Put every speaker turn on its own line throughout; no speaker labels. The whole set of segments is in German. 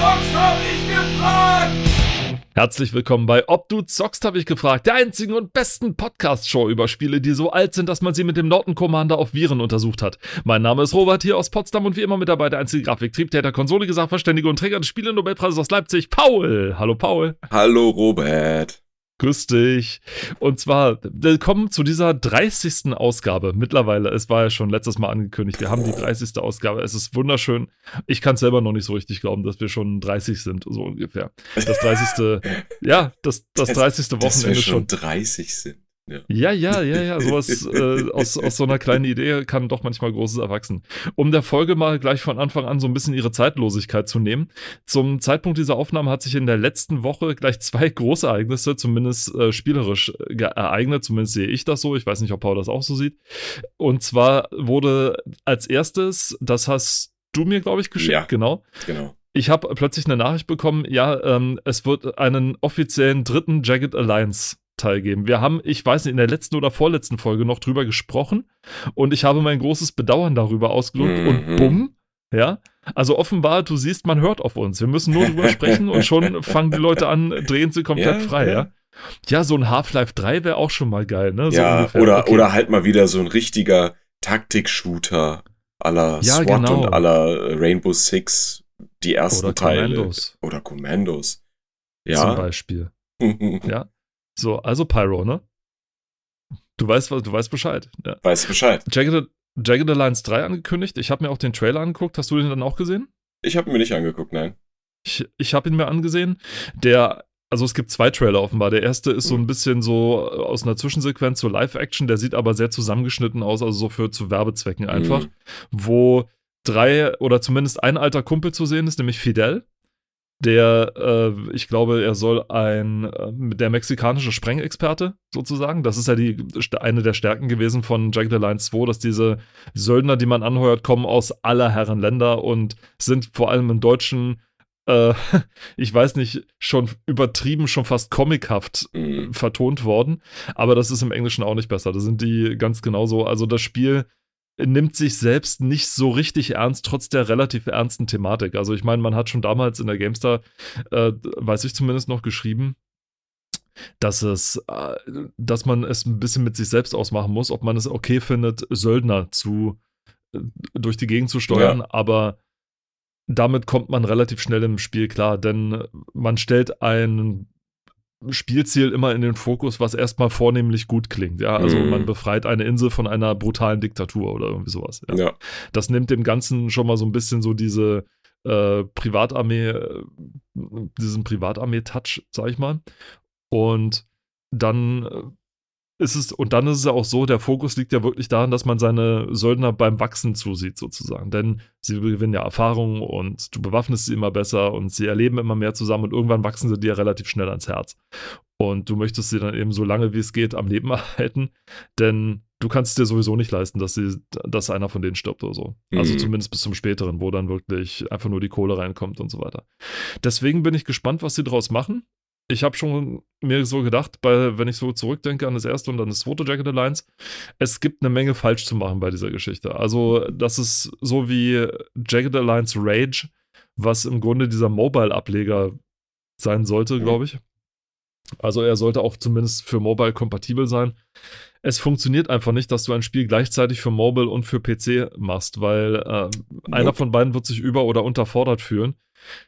zockst, hab ich gefragt!
Herzlich willkommen bei Ob du zockst, habe ich gefragt, der einzigen und besten Podcast-Show über Spiele, die so alt sind, dass man sie mit dem Norton Commander auf Viren untersucht hat. Mein Name ist Robert hier aus Potsdam und wie immer mit dabei der einzige Grafiktriebtäter, Konsole, Sachverständige und Träger des Spiele-Nobelpreises aus Leipzig, Paul. Hallo Paul.
Hallo Robert.
Grüß dich. Und zwar, willkommen zu dieser 30. Ausgabe. Mittlerweile, es war ja schon letztes Mal angekündigt, wir haben die 30. Ausgabe. Es ist wunderschön. Ich kann selber noch nicht so richtig glauben, dass wir schon 30 sind, so ungefähr. Das 30. ja, das, das 30. Wochenende
dass wir schon
schon.
30 sind. Ja.
Ja, ja, ja, ja. Sowas äh, aus, aus so einer kleinen Idee kann doch manchmal Großes erwachsen. Um der Folge mal gleich von Anfang an so ein bisschen ihre Zeitlosigkeit zu nehmen. Zum Zeitpunkt dieser Aufnahme hat sich in der letzten Woche gleich zwei Großereignisse, zumindest äh, spielerisch, ge- ereignet. Zumindest sehe ich das so. Ich weiß nicht, ob Paul das auch so sieht. Und zwar wurde als erstes, das hast du mir, glaube ich, geschickt,
Ja.
genau.
Genau.
Ich habe plötzlich eine Nachricht bekommen, ja, ähm, es wird einen offiziellen dritten Jagged Alliance Teil geben. Wir haben, ich weiß nicht, in der letzten oder vorletzten Folge noch drüber gesprochen und ich habe mein großes Bedauern darüber ausgedrückt
Mhm.
und bumm, ja. Also offenbar, du siehst, man hört auf uns. Wir müssen nur drüber sprechen und schon fangen die Leute an, drehen sie komplett
Ja,
frei, ja.
ja.
ja. so ein Half-Life 3 wäre auch schon mal geil, ne? So
ja,
ungefähr.
oder,
Okay.
oder halt mal wieder so ein richtiger Taktik-Shooter aller
Ja,
SWAT
genau.
und aller Rainbow Six, die ersten
Oder
Teile.
Commandos.
Oder Commandos.
zum
Ja.
Beispiel. Ja. So, also Pyro, ne? Du weißt, was- du weißt Bescheid. Ja.
Weißt Bescheid.
Jagged, Jagged Alliance 3 angekündigt. Ich habe mir auch den Trailer angeguckt. Hast du den dann auch gesehen?
Ich habe mir nicht angeguckt, nein.
Ich, ich habe ihn mir angesehen. Der, also es gibt zwei Trailer offenbar. Der erste ist so ein bisschen so aus einer Zwischensequenz, so Live-Action. Der sieht aber sehr zusammengeschnitten aus, also so für zu Werbezwecken einfach.
Mhm.
Wo drei oder zumindest ein alter Kumpel zu sehen ist, nämlich Fidel. Der, äh, ich glaube, er soll ein, äh, der mexikanische Sprengexperte sozusagen. Das ist ja die, eine der Stärken gewesen von Jagged Alliance 2, dass diese Söldner, die man anheuert, kommen aus aller Herren Länder und sind vor allem im Deutschen, äh, ich weiß nicht, schon übertrieben, schon fast comichaft
Mhm.
vertont worden. Aber das ist im Englischen auch nicht besser. Da sind die ganz genauso. Also das Spiel nimmt sich selbst nicht so richtig ernst, trotz der relativ ernsten Thematik. Also ich meine, man hat schon damals in der GameStar, äh, weiß ich zumindest noch, geschrieben, dass es, äh, dass man es ein bisschen mit sich selbst ausmachen muss, ob man es okay findet, Söldner zu äh, durch die Gegend zu steuern, aber damit kommt man relativ schnell im Spiel klar, denn man stellt ein Spielziel immer in den Fokus, was erstmal vornehmlich gut klingt. Ja, also
Mhm.
man befreit eine Insel von einer brutalen Diktatur oder irgendwie sowas. Ja.
Ja.
Das nimmt dem Ganzen schon mal so ein bisschen so diese äh, Privatarmee, äh, diesen Privatarmee-Touch, sag ich mal. Und dann äh, ist es, und dann ist es ja auch so, der Fokus liegt ja wirklich daran, dass man seine Söldner beim Wachsen zusieht, sozusagen. Denn sie gewinnen ja Erfahrung und du bewaffnest sie immer besser und sie erleben immer mehr zusammen und irgendwann wachsen sie dir relativ schnell ans Herz. Und du möchtest sie dann eben so lange wie es geht am Leben erhalten, denn du kannst es dir sowieso nicht leisten, dass, sie, dass einer von denen stirbt oder so. Also
Mhm.
zumindest bis zum späteren, wo dann wirklich einfach nur die Kohle reinkommt und so weiter. Deswegen bin ich gespannt, was sie daraus machen. Ich habe schon mir so gedacht, bei, wenn ich so zurückdenke an das erste und an das zweite Jagged Alliance, es gibt eine Menge falsch zu machen bei dieser Geschichte. Also, das ist so wie Jagged Alliance Rage, was im Grunde dieser Mobile-Ableger sein sollte,
Mhm.
glaube ich. Also, er sollte auch zumindest für Mobile kompatibel sein. Es funktioniert einfach nicht, dass du ein Spiel gleichzeitig für Mobile und für PC machst, weil äh, einer
Nope.
von beiden wird sich über- oder unterfordert fühlen.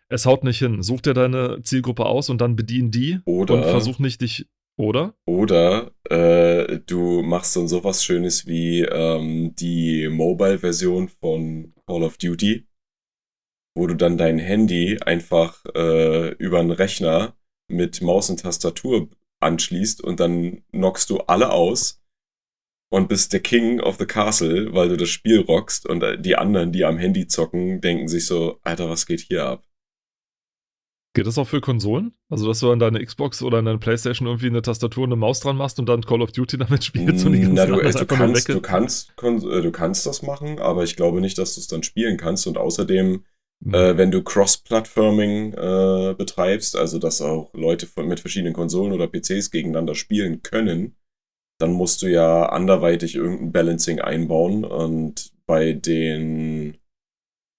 Es haut nicht hin. Such dir deine Zielgruppe aus und dann bedien die
Oder-
und versuch nicht dich, oder?
Oder äh, du machst dann sowas Schönes wie ähm, die Mobile-Version von Call of Duty, wo du dann dein Handy einfach äh, über einen Rechner mit Maus und Tastatur anschließt und dann knockst du alle aus und bist der King of the Castle, weil du das Spiel rockst und äh, die anderen, die am Handy zocken, denken sich so, Alter, was geht hier ab?
Geht das auch für Konsolen? Also, dass du an deine Xbox oder an deine Playstation irgendwie eine Tastatur und eine Maus dran machst und dann Call of Duty damit spielst und die ganzen
Na, du,
anderen
du, kannst, du, kannst, äh, du kannst das machen, aber ich glaube nicht, dass du es dann spielen kannst. Und außerdem,
Hm.
äh, wenn du Cross-Platforming äh, betreibst, also dass auch Leute von, mit verschiedenen Konsolen oder PCs gegeneinander spielen können, dann musst du ja anderweitig irgendein Balancing einbauen. Und bei den,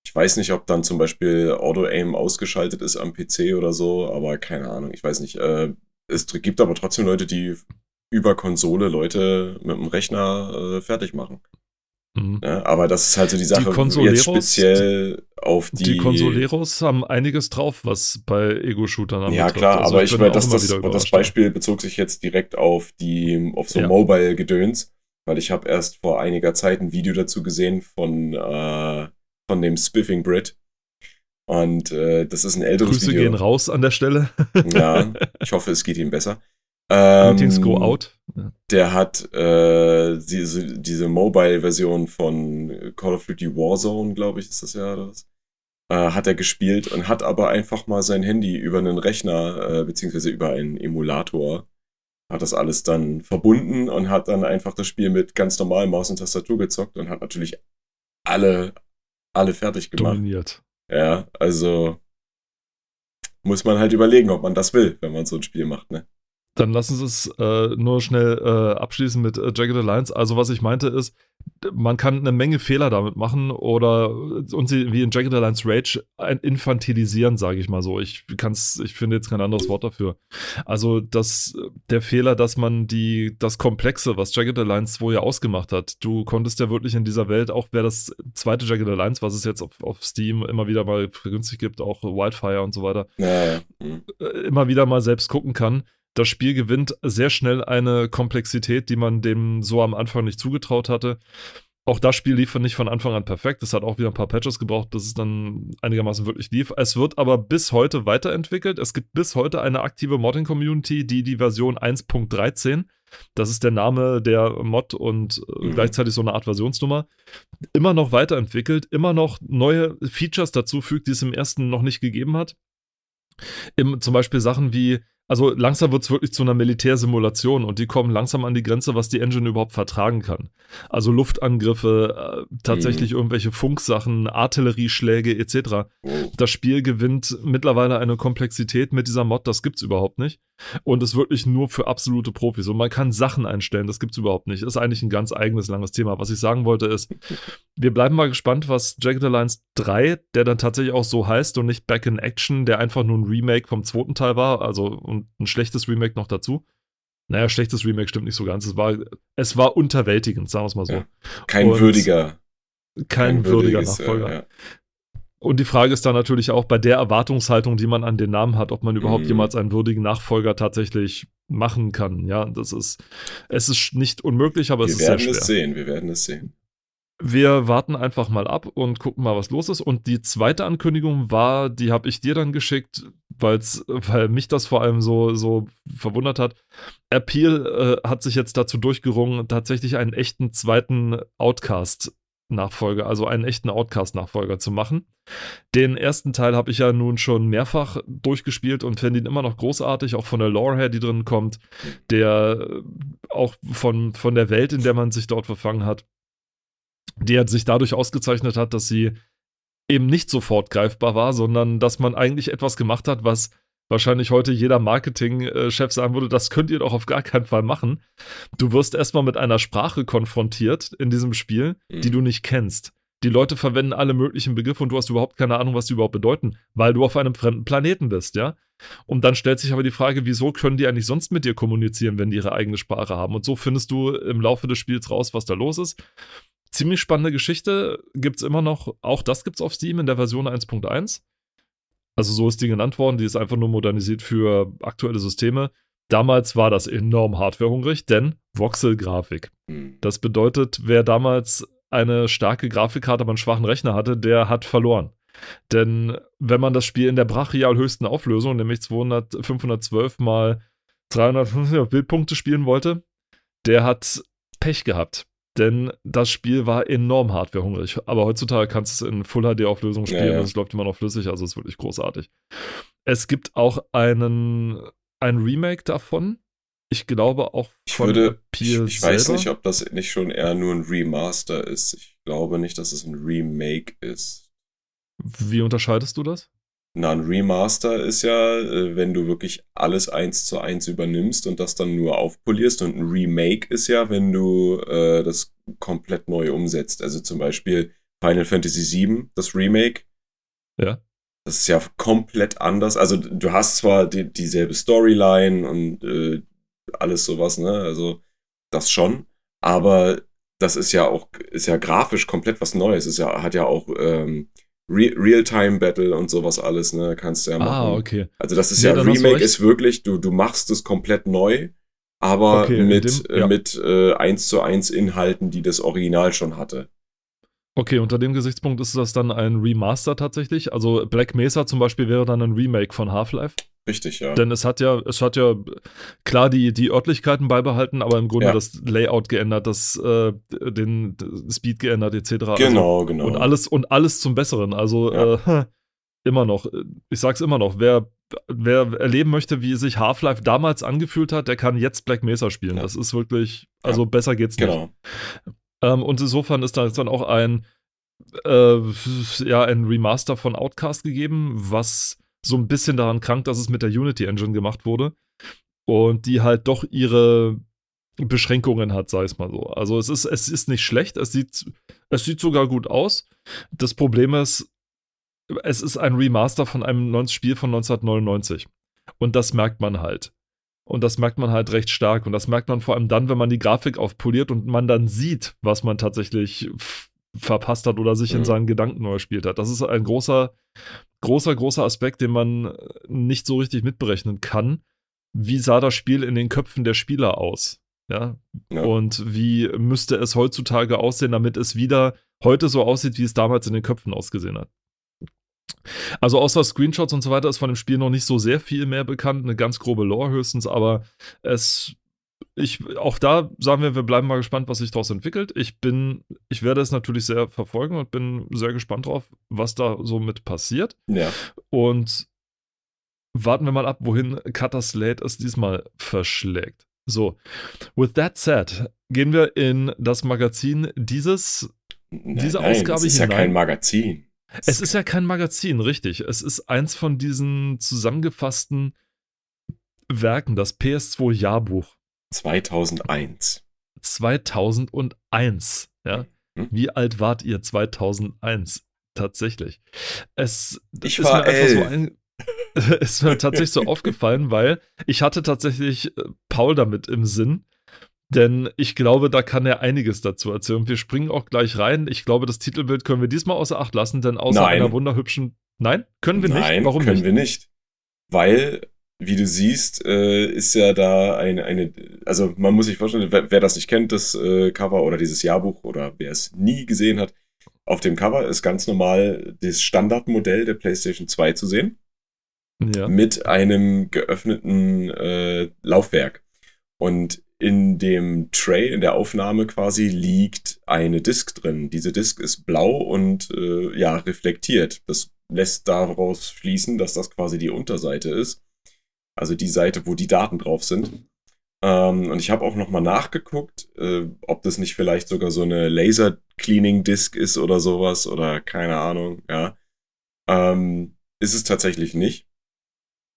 ich weiß nicht, ob dann zum Beispiel Auto-Aim ausgeschaltet ist am PC oder so, aber keine Ahnung, ich weiß nicht. Äh, es gibt aber trotzdem Leute, die über Konsole Leute mit dem Rechner äh, fertig machen. Mhm. Ja, aber das ist halt so die Sache,
die
jetzt speziell auf die.
Die Consoleros haben einiges drauf, was bei Ego-Shootern
Ja, klar, also aber ich meine, das, das, das Beispiel bezog sich jetzt direkt auf die, auf so ja. Mobile-Gedöns, weil ich habe erst vor einiger Zeit ein Video dazu gesehen von, äh, von dem Spiffing Brit. Und äh, das ist ein älteres
Grüße
Video.
Grüße gehen raus an der Stelle.
ja, ich hoffe, es geht ihm besser.
Ähm, Greetings go out.
Der hat äh, diese, diese Mobile-Version von Call of Duty Warzone, glaube ich, ist das ja das. Äh, hat er gespielt und hat aber einfach mal sein Handy über einen Rechner, äh, beziehungsweise über einen Emulator, hat das alles dann verbunden und hat dann einfach das Spiel mit ganz normal Maus und Tastatur gezockt und hat natürlich alle, alle fertig gemacht.
Dominiert.
Ja, also muss man halt überlegen, ob man das will, wenn man so ein Spiel macht, ne?
Dann lassen Sie es äh, nur schnell äh, abschließen mit äh, Jagged Alliance. Also, was ich meinte ist, man kann eine Menge Fehler damit machen oder und sie wie in Jagged Alliance Rage infantilisieren, sage ich mal so. Ich kann's, ich finde jetzt kein anderes Wort dafür. Also, das, der Fehler, dass man die, das Komplexe, was Jagged Alliance 2 ja ausgemacht hat, du konntest ja wirklich in dieser Welt, auch wer das zweite Jagged Alliance, was es jetzt auf, auf Steam immer wieder mal günstig gibt, auch Wildfire und so weiter,
ja.
Mhm. immer wieder mal selbst gucken kann das Spiel gewinnt sehr schnell eine Komplexität, die man dem so am Anfang nicht zugetraut hatte. Auch das Spiel lief nicht von Anfang an perfekt. Es hat auch wieder ein paar Patches gebraucht, bis es dann einigermaßen wirklich lief. Es wird aber bis heute weiterentwickelt. Es gibt bis heute eine aktive Modding-Community, die die Version 1.13, das ist der Name der Mod und äh, mhm. gleichzeitig so eine Art Versionsnummer, immer noch weiterentwickelt, immer noch neue Features dazu fügt, die es im ersten noch nicht gegeben hat. Im, zum Beispiel Sachen wie also langsam wird es wirklich zu einer Militärsimulation und die kommen langsam an die Grenze, was die Engine überhaupt vertragen kann. Also Luftangriffe, äh, tatsächlich mhm. irgendwelche Funksachen, Artillerieschläge etc. Das Spiel gewinnt mittlerweile eine Komplexität mit dieser Mod, das gibt's überhaupt nicht. Und ist wirklich nur für absolute Profis. Und man kann Sachen einstellen, das gibt's überhaupt nicht. Das ist eigentlich ein ganz eigenes, langes Thema. Was ich sagen wollte ist, wir bleiben mal gespannt, was Jagged Alliance 3, der dann tatsächlich auch so heißt und nicht Back in Action, der einfach nur ein Remake vom zweiten Teil war, also und ein schlechtes Remake noch dazu. Naja, schlechtes Remake stimmt nicht so ganz. Es war, es war unterwältigend, sagen wir es mal so. Ja,
kein und würdiger.
Kein, kein würdiger Nachfolger. Ja, ja. Und die Frage ist dann natürlich auch bei der Erwartungshaltung, die man an den Namen hat, ob man überhaupt mhm. jemals einen würdigen Nachfolger tatsächlich machen kann. Ja, das ist, es ist nicht unmöglich, aber wir es ist sehr schwer.
Wir werden es sehen, wir werden es sehen.
Wir warten einfach mal ab und gucken mal, was los ist. Und die zweite Ankündigung war, die habe ich dir dann geschickt, weil's, weil mich das vor allem so, so verwundert hat. Appeal äh, hat sich jetzt dazu durchgerungen, tatsächlich einen echten zweiten Outcast-Nachfolger, also einen echten Outcast-Nachfolger zu machen. Den ersten Teil habe ich ja nun schon mehrfach durchgespielt und finde ihn immer noch großartig, auch von der Lore her, die drin kommt, der äh, auch von, von der Welt, in der man sich dort verfangen hat die sich dadurch ausgezeichnet hat, dass sie eben nicht sofort greifbar war, sondern dass man eigentlich etwas gemacht hat, was wahrscheinlich heute jeder Marketingchef sagen würde, das könnt ihr doch auf gar keinen Fall machen. Du wirst erstmal mit einer Sprache konfrontiert in diesem Spiel, mhm. die du nicht kennst. Die Leute verwenden alle möglichen Begriffe und du hast überhaupt keine Ahnung, was die überhaupt bedeuten, weil du auf einem fremden Planeten bist, ja? Und dann stellt sich aber die Frage, wieso können die eigentlich sonst mit dir kommunizieren, wenn die ihre eigene Sprache haben? Und so findest du im Laufe des Spiels raus, was da los ist ziemlich spannende Geschichte. Gibt es immer noch, auch das gibt es auf Steam in der Version 1.1. Also so ist die genannt worden. Die ist einfach nur modernisiert für aktuelle Systeme. Damals war das enorm hardwarehungrig, denn Voxel-Grafik. Hm. Das bedeutet, wer damals eine starke Grafikkarte, aber einen schwachen Rechner hatte, der hat verloren. Denn wenn man das Spiel in der brachial höchsten Auflösung, nämlich 200, 512 mal 350 Bildpunkte spielen wollte, der hat Pech gehabt denn das Spiel war enorm hardwarehungrig. Aber heutzutage kannst du es in Full HD-Auflösung spielen ja, ja. und es läuft immer noch flüssig, also es ist wirklich großartig. Es gibt auch einen, ein Remake davon. Ich glaube auch
ich von würde, ich, ich weiß nicht, ob das nicht schon eher nur ein Remaster ist. Ich glaube nicht, dass es ein Remake ist.
Wie unterscheidest du das?
Na, ein Remaster ist ja, äh, wenn du wirklich alles eins zu eins übernimmst und das dann nur aufpolierst. Und ein Remake ist ja, wenn du äh, das komplett neu umsetzt. Also zum Beispiel Final Fantasy VII, das Remake.
Ja.
Das ist ja komplett anders. Also du hast zwar die, dieselbe Storyline und äh, alles sowas, ne? Also das schon. Aber das ist ja auch, ist ja grafisch komplett was Neues. Es ja, hat ja auch ähm, Re Real-Time-Battle und sowas alles, ne? Kannst du ja ah, machen.
Ah, okay.
Also das ist nee, ja, Remake ist wirklich, du, du machst es komplett neu, aber okay, mit, dem, ja. mit äh, 1 zu 1 Inhalten, die das Original schon hatte.
Okay, unter dem Gesichtspunkt ist das dann ein Remaster tatsächlich. Also Black Mesa zum Beispiel wäre dann ein Remake von Half-Life.
Richtig, ja.
Denn es hat ja, es hat ja klar die, die Örtlichkeiten beibehalten, aber im Grunde ja. das Layout geändert, das, äh, den Speed geändert, etc.
Also genau, also, genau.
Und alles, und alles zum Besseren. Also ja. äh, immer noch, ich sag's immer noch, wer, wer erleben möchte, wie sich Half-Life damals angefühlt hat, der kann jetzt Black Mesa spielen. Ja. Das ist wirklich, also besser geht's nicht. Genau. Ähm, und insofern ist da dann auch ein, äh, ja, ein Remaster von Outcast gegeben, was so ein bisschen daran krankt, dass es mit der Unity Engine gemacht wurde. Und die halt doch ihre Beschränkungen hat, sei es mal so. Also es ist, es ist nicht schlecht, es sieht, es sieht sogar gut aus. Das Problem ist, es ist ein Remaster von einem Spiel von 1999. Und das merkt man halt. Und das merkt man halt recht stark. Und das merkt man vor allem dann, wenn man die Grafik aufpoliert und man dann sieht, was man tatsächlich verpasst hat oder sich mhm. in seinen Gedanken überspielt hat. Das ist ein großer, großer, großer Aspekt, den man nicht so richtig mitberechnen kann. Wie sah das Spiel in den Köpfen der Spieler aus? Ja? ja. Und wie müsste es heutzutage aussehen, damit es wieder heute so aussieht, wie es damals in den Köpfen ausgesehen hat? Also außer Screenshots und so weiter ist von dem Spiel noch nicht so sehr viel mehr bekannt, eine ganz grobe Lore höchstens, aber es ich auch da sagen wir, wir bleiben mal gespannt, was sich daraus entwickelt. Ich bin ich werde es natürlich sehr verfolgen und bin sehr gespannt drauf, was da so mit passiert.
Ja.
Und warten wir mal ab, wohin Slate es diesmal verschlägt. So, with that said, gehen wir in das Magazin dieses diese
nein,
Ausgabe
hinein. Es ist hinein. ja kein Magazin.
Es ist ja kein Magazin, richtig. Es ist eins von diesen zusammengefassten Werken, das PS2 Jahrbuch.
2001.
2001, ja. Hm? Wie alt wart ihr 2001? Tatsächlich. Es
ich ist war mir einfach so ein,
ist mir tatsächlich so aufgefallen, weil ich hatte tatsächlich äh, Paul damit im Sinn, denn ich glaube, da kann er einiges dazu erzählen. Wir springen auch gleich rein. Ich glaube, das Titelbild können wir diesmal außer Acht lassen, denn außer Nein. einer wunderhübschen. Nein, können wir
Nein,
nicht.
Warum können nicht? wir nicht? Weil, wie du siehst, äh, ist ja da eine, eine, also man muss sich vorstellen, wer, wer das nicht kennt, das äh, Cover oder dieses Jahrbuch oder wer es nie gesehen hat, auf dem Cover ist ganz normal das Standardmodell der PlayStation 2 zu sehen. Ja. Mit einem geöffneten äh, Laufwerk. Und in dem Tray, in der Aufnahme quasi, liegt eine Disk drin. Diese Disk ist blau und äh, ja, reflektiert. Das lässt daraus schließen, dass das quasi die Unterseite ist. Also die Seite, wo die Daten drauf sind. Ähm, und ich habe auch nochmal nachgeguckt, äh, ob das nicht vielleicht sogar so eine Laser Cleaning Disk ist oder sowas oder keine Ahnung, ja. Ähm, ist es tatsächlich nicht.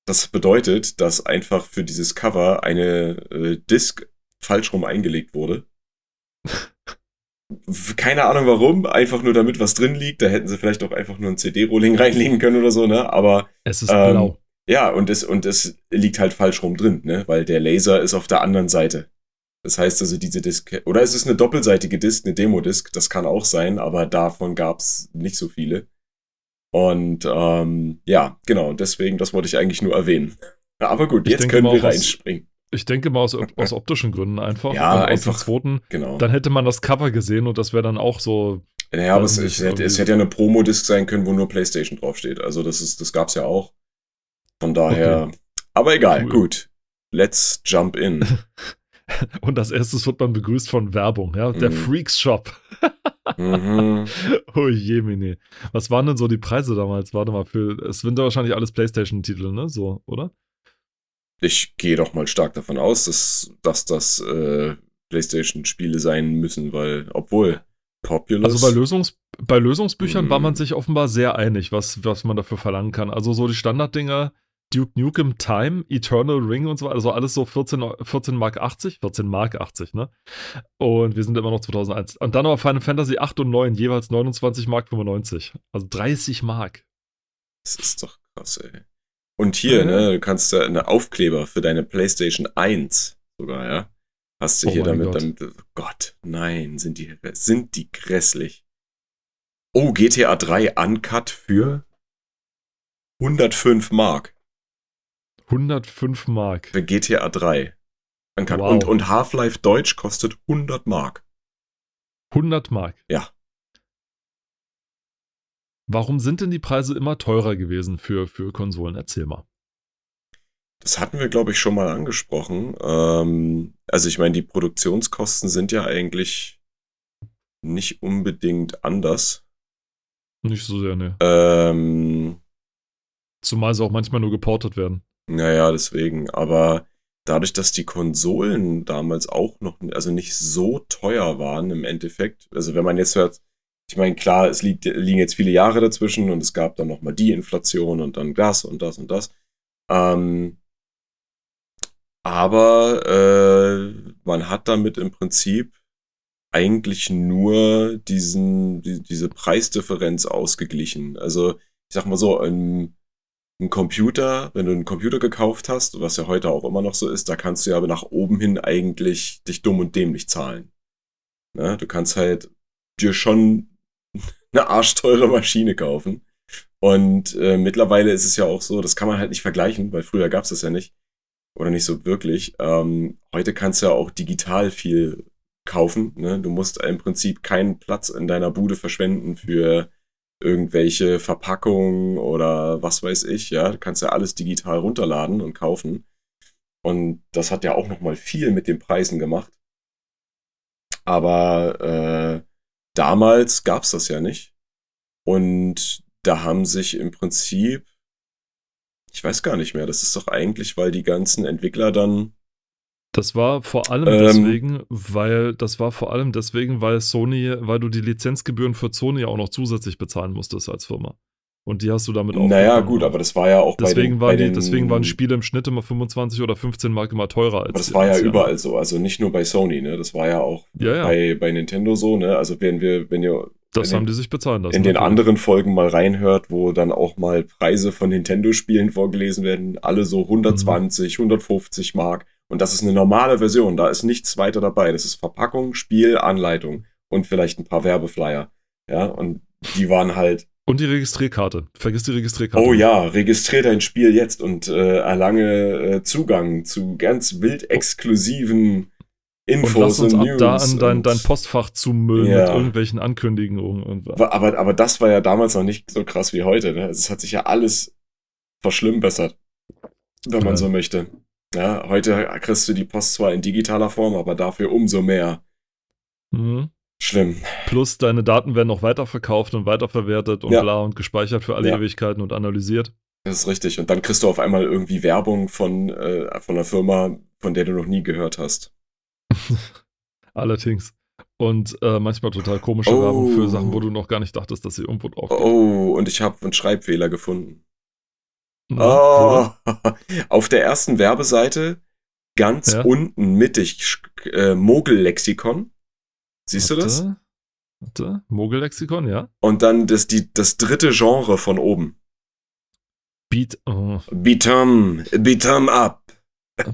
Das bedeutet, dass einfach für dieses Cover eine äh, Disk falsch rum eingelegt wurde. Keine Ahnung warum, einfach nur damit was drin liegt. Da hätten sie vielleicht auch einfach nur ein CD-Rolling reinlegen können oder so, ne? Aber.
Es ist ähm, blau.
Ja, und es, und es liegt halt falsch rum drin, ne? Weil der Laser ist auf der anderen Seite. Das heißt also, diese Disk, oder es ist eine doppelseitige Disk, eine Demo-Disk, das kann auch sein, aber davon gab es nicht so viele. Und ähm, ja, genau, deswegen, das wollte ich eigentlich nur erwähnen. Aber gut, jetzt können wir reinspringen.
Ich denke mal aus, aus optischen Gründen einfach.
Ja,
also
einfach.
Aus zweiten,
genau.
Dann hätte man das Cover gesehen und das wäre dann auch so.
Naja, aber es, es, hätte, es hätte ja eine Promo-Disc sein können, wo nur PlayStation draufsteht. Also das ist, das gab's ja auch. Von daher. Okay. Aber egal, cool. gut. Let's jump in.
und als erstes wird man begrüßt von Werbung, ja. Der mhm. Freaks Shop. mhm. Oh je, Mini. Was waren denn so die Preise damals? Warte mal, für. Es sind da wahrscheinlich alles PlayStation-Titel, ne? So, oder?
Ich gehe doch mal stark davon aus, dass, dass das äh, PlayStation-Spiele sein müssen, weil, obwohl Populous.
Also bei, Lösungs bei Lösungsbüchern mm. war man hm. sich offenbar sehr einig, was, was man dafür verlangen kann. Also so die Standarddinger Duke Nukem Time, Eternal Ring und so, also alles so 14, 14 Mark 80, 14 Mark 80, ne? Und wir sind immer noch 2001. Und dann aber Final Fantasy 8 und 9, jeweils 29 Mark 95. Also 30 Mark.
Das ist doch krass, ey. Und hier,
Mhm.
ne, du kannst da eine Aufkleber für deine PlayStation 1 sogar, ja? Hast du
Oh
hier damit,
Gott.
damit, oh Gott, nein, sind die, sind die grässlich. Oh, GTA 3 Uncut für 105 Mark
105 Mark.
für GTA 3. Uncut.
Wow.
Und, und Half-Life Deutsch kostet 100 Mark.
100 Mark.
Ja.
Warum sind denn die Preise immer teurer gewesen für, für Konsolen? Erzähl mal.
Das hatten wir, glaube ich, schon mal angesprochen. Ähm, also ich meine, die Produktionskosten sind ja eigentlich nicht unbedingt anders.
Nicht so sehr, ne.
Ähm,
Zumal sie auch manchmal nur geportet werden.
naja, deswegen. Aber dadurch, dass die Konsolen damals auch noch, also nicht so teuer waren im Endeffekt, also wenn man jetzt hört, ich meine, klar, es liegt, liegen jetzt viele Jahre dazwischen und es gab dann nochmal die Inflation und dann das und das und das. Ähm, aber äh, man hat damit im Prinzip eigentlich nur diesen, die, diese Preisdifferenz ausgeglichen. Also, ich sag mal so, ein, ein Computer, wenn du einen Computer gekauft hast, was ja heute auch immer noch so ist, da kannst du ja nach oben hin eigentlich dich dumm und dämlich zahlen. Ne? Du kannst halt dir schon eine arschteure Maschine kaufen. Und äh, mittlerweile ist es ja auch so, das kann man halt nicht vergleichen, weil früher gab es das ja nicht. Oder nicht so wirklich. Ähm, heute kannst du ja auch digital viel kaufen. Ne? Du musst im Prinzip keinen Platz in deiner Bude verschwenden für irgendwelche Verpackungen oder was weiß ich. Ja, du kannst ja alles digital runterladen und kaufen. Und das hat ja auch noch mal viel mit den Preisen gemacht. Aber äh, damals gab's das ja nicht. Und da haben sich im Prinzip, ich weiß gar nicht mehr, das ist doch eigentlich, weil die ganzen Entwickler dann
Das war vor allem
Ähm.
deswegen, weil das war vor allem deswegen, weil Sony, weil du die Lizenzgebühren für Sony auch noch zusätzlich bezahlen musstest als Firma. Und die hast du damit auch.
Naja, gut, aber das war ja auch bei
deswegen
den,
waren
bei
die,
den
deswegen waren Spiele im Schnitt immer 25 oder 15 Mark immer teurer als
Aber das war ja überall so, also nicht nur bei Sony, ne? Das war ja auch
Ja, ja.
Bei, bei Nintendo so, ne? Also wenn wir, wenn ihr
Das
in
haben
den,
die sich bezahlen lassen.
in den
natürlich.
anderen Folgen mal reinhört, wo dann auch mal Preise von Nintendo-Spielen vorgelesen werden, alle so 120, 150 Mark. Und das ist eine normale Version, da ist nichts weiter dabei. Das ist Verpackung, Spiel, Anleitung und vielleicht ein paar Werbeflyer. Ja, und die waren halt
Und die Registrierkarte. Vergiss die Registrierkarte.
Oh ja, registrier dein Spiel jetzt und äh, erlange äh, Zugang zu ganz wild exklusiven
Und lass
Infos
uns
und,
ab
News.
da an dein, dein Postfach zumüllen
Ja.
mit irgendwelchen Ankündigungen. Und,
aber, aber, aber das war ja damals noch nicht so krass wie heute. Ne? Es hat sich ja alles verschlimmbessert, wenn man
Ja.
so möchte. Ja, heute kriegst du die Post zwar in digitaler Form, aber dafür umso mehr.
Mhm.
Schlimm.
Plus deine Daten werden noch weiterverkauft und weiterverwertet und
Ja.
bla und gespeichert für alle
Ja.
Ewigkeiten und analysiert.
Das ist richtig. Und dann kriegst du auf einmal irgendwie Werbung von, äh, von einer Firma, von der du noch nie gehört hast.
Allerdings. Und äh, manchmal total komische
Oh.
Werbung für Sachen, wo du noch gar nicht dachtest, dass sie irgendwo drauf
Oh, und ich habe einen Schreibfehler gefunden.
Na,
Oh, auf der ersten Werbeseite ganz
Ja.
unten mittig äh, Mogel-Lexikon. Siehst du das?
Warte. Warte. Mogel-Lexikon, ja.
Und dann das, die, das dritte Genre von oben.
Beat, oh,
Beat'em, Beat'em up.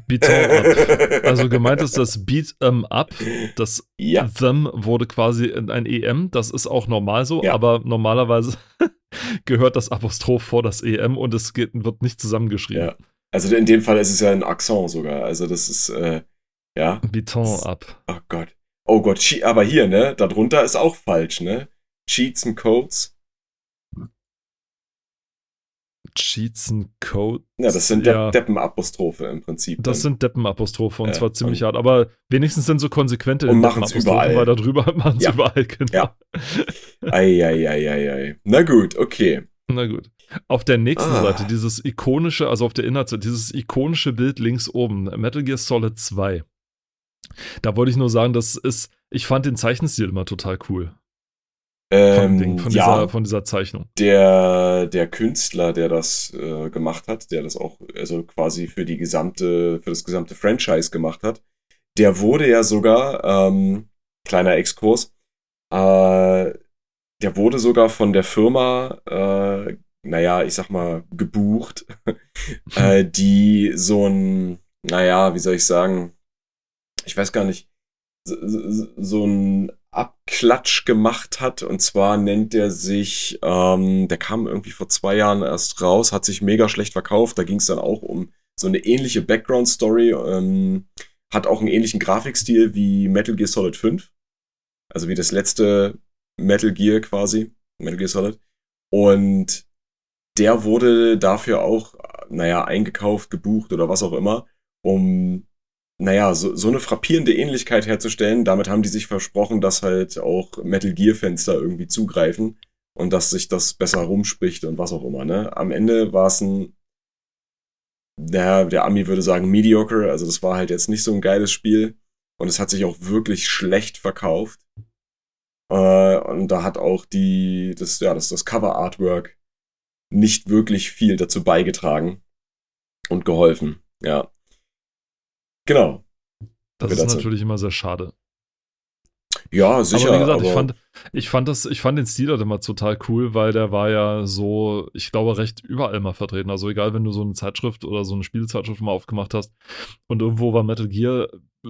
Beat 'em up. Also gemeint ist das Beat 'em up. Das
ja,
Them wurde quasi in ein EM. Das ist auch normal so,
Ja.
aber normalerweise gehört das Apostroph vor das EM und es geht, wird nicht zusammengeschrieben.
ja. Also in dem Fall ist es ja ein Akzent sogar. Also das ist, äh, ja.
Beton ab.
Oh Gott. Oh Gott, aber hier, ne? Darunter ist auch falsch, ne? Cheats and Codes.
Cheats and Code.
Ja, das sind De
Ja.
Deppenapostrophe im Prinzip.
Das
dann.
sind Deppenapostrophe und
Ja,
zwar ziemlich hart, aber wenigstens sind so konsequente
Und machen's
Deppenapostrophen,
überall.
weil darüber machen es
Ja.
überall, genau.
Ja. Eieieiei. Na gut, okay.
Na gut. Auf der nächsten
Ah.
Seite dieses ikonische, also auf der Inhaltsseite, dieses ikonische Bild links oben, Metal Gear Solid 2. Da wollte ich nur sagen, das ist, ich fand den Zeichenstil immer total cool.
Ähm,
Ding, von,
ja,
dieser, von dieser Zeichnung.
der, der Künstler, der das äh, gemacht hat, der das auch also quasi für die gesamte, für das gesamte Franchise gemacht hat, der wurde ja sogar, ähm, kleiner Exkurs, äh, der wurde sogar von der Firma, äh, naja, ich sag mal, gebucht, äh, die so ein, naja, wie soll ich sagen, ich weiß gar nicht, so, so, so ein Abklatsch gemacht hat. Und zwar nennt er sich, ähm, der kam irgendwie vor zwei Jahren erst raus, hat sich mega schlecht verkauft. Da ging es dann auch um so eine ähnliche Background-Story. Ähm, hat auch einen ähnlichen Grafikstil wie Metal Gear Solid 5. Also wie das letzte Metal Gear quasi. Metal Gear Solid. Und der wurde dafür auch, naja, eingekauft, gebucht oder was auch immer, um naja, so, so eine frappierende Ähnlichkeit herzustellen. Damit haben die sich versprochen, dass halt auch Metal Gear-Fans da irgendwie zugreifen und dass sich das besser rumspricht und was auch immer. Ne? Am Ende war es ein, der, der Ami würde sagen, mediocre. Also das war halt jetzt nicht so ein geiles Spiel und es hat sich auch wirklich schlecht verkauft. Äh, und da hat auch die, das, ja, das, das Cover-Artwork nicht wirklich viel dazu beigetragen und geholfen. Ja. Genau.
Das ist
dazu.
natürlich immer sehr schade.
Ja, sicher.
aber wie gesagt, ich,
aber-
fand, ich, fand das, ich fand den Stil halt immer total cool, weil der war ja so, ich glaube, recht überall mal vertreten. Also egal, wenn du so eine Zeitschrift oder so eine Spielzeitschrift mal aufgemacht hast und irgendwo war Metal Gear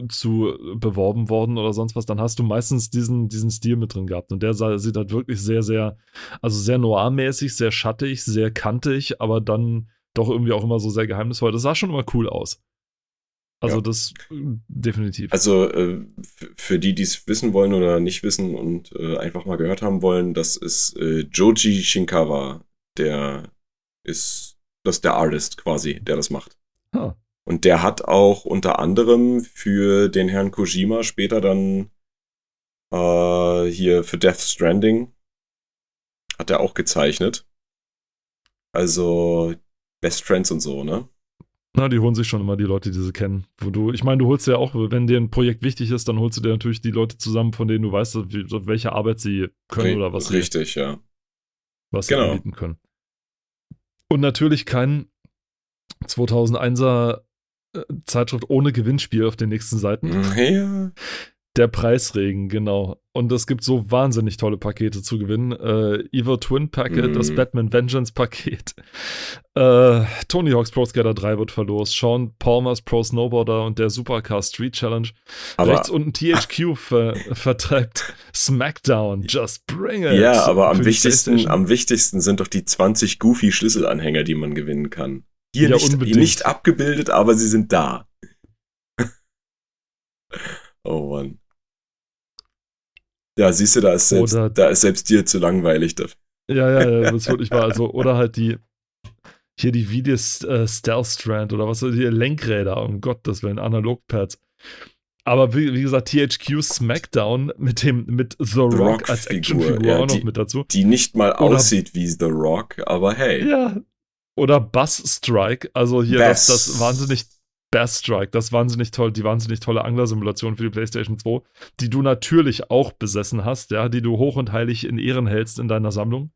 zu beworben worden oder sonst was, dann hast du meistens diesen, diesen Stil mit drin gehabt. Und der sah, sieht halt wirklich sehr, sehr, also sehr noir-mäßig, sehr schattig, sehr kantig, aber dann doch irgendwie auch immer so sehr geheimnisvoll. Das sah schon immer cool aus. Also
Ja.
das definitiv.
Also äh, für die, die es wissen wollen oder nicht wissen und äh, einfach mal gehört haben wollen, das ist äh, Joji Shinkawa, der ist das ist der Artist quasi, der das macht.
Ah.
Und der hat auch unter anderem für den Herrn Kojima später dann hier für Death Stranding hat er auch gezeichnet. Also Best Friends und so, ne?
Na, die holen sich schon immer die Leute, die sie kennen. Wo du, ich meine, du holst ja auch, wenn dir ein Projekt wichtig ist, dann holst du dir natürlich die Leute zusammen, von denen du weißt, welche Arbeit sie können oder was sie,
Richtig, ja.
was sie
Genau.
anbieten können. Und natürlich kein 2001er äh, Zeitschrift ohne Gewinnspiel auf den nächsten Seiten.
Ja.
Der Preisregen, genau. Und es gibt so wahnsinnig tolle Pakete zu gewinnen. Äh, Evo Twin Packet,
Mhm.
das Batman Vengeance Paket. Äh, Tony Hawk's Pro Skater 3 wird verlost. Sean Palmers Pro Snowboarder und der Supercar Street Challenge.
Aber,
Rechts unten THQ ver vertreibt SmackDown. Just bring it.
ja, aber am wichtigsten, am wichtigsten sind doch die 20 Goofy-Schlüsselanhänger, die man gewinnen kann. Hier
Ja,
nicht,
unbedingt.
nicht abgebildet, aber sie sind da. oh Mann. Ja, siehst du, da ist selbst,
Oder-
da ist selbst dir zu langweilig. dafür.
Ja, ja, ja, das wirklich wahr. Also, oder halt die, hier die Videos äh, Stealth Strand oder was, hier Lenkräder, um Gottes Willen, Analogpads. Aber wie, wie gesagt, THQ Smackdown mit dem, mit The Rock,
Rock
als
Figur,
Actionfigur
ja,
auch noch
die-
mit dazu.
Die nicht mal
Oder-
aussieht wie The Rock, aber hey.
Ja. Oder Bass Strike, also hier das, das wahnsinnig Bass Strike, das wahnsinnig toll, die wahnsinnig tolle Angler-Simulation für die PlayStation 2, die du natürlich auch besessen hast, ja, die du hoch und heilig in Ehren hältst in deiner Sammlung.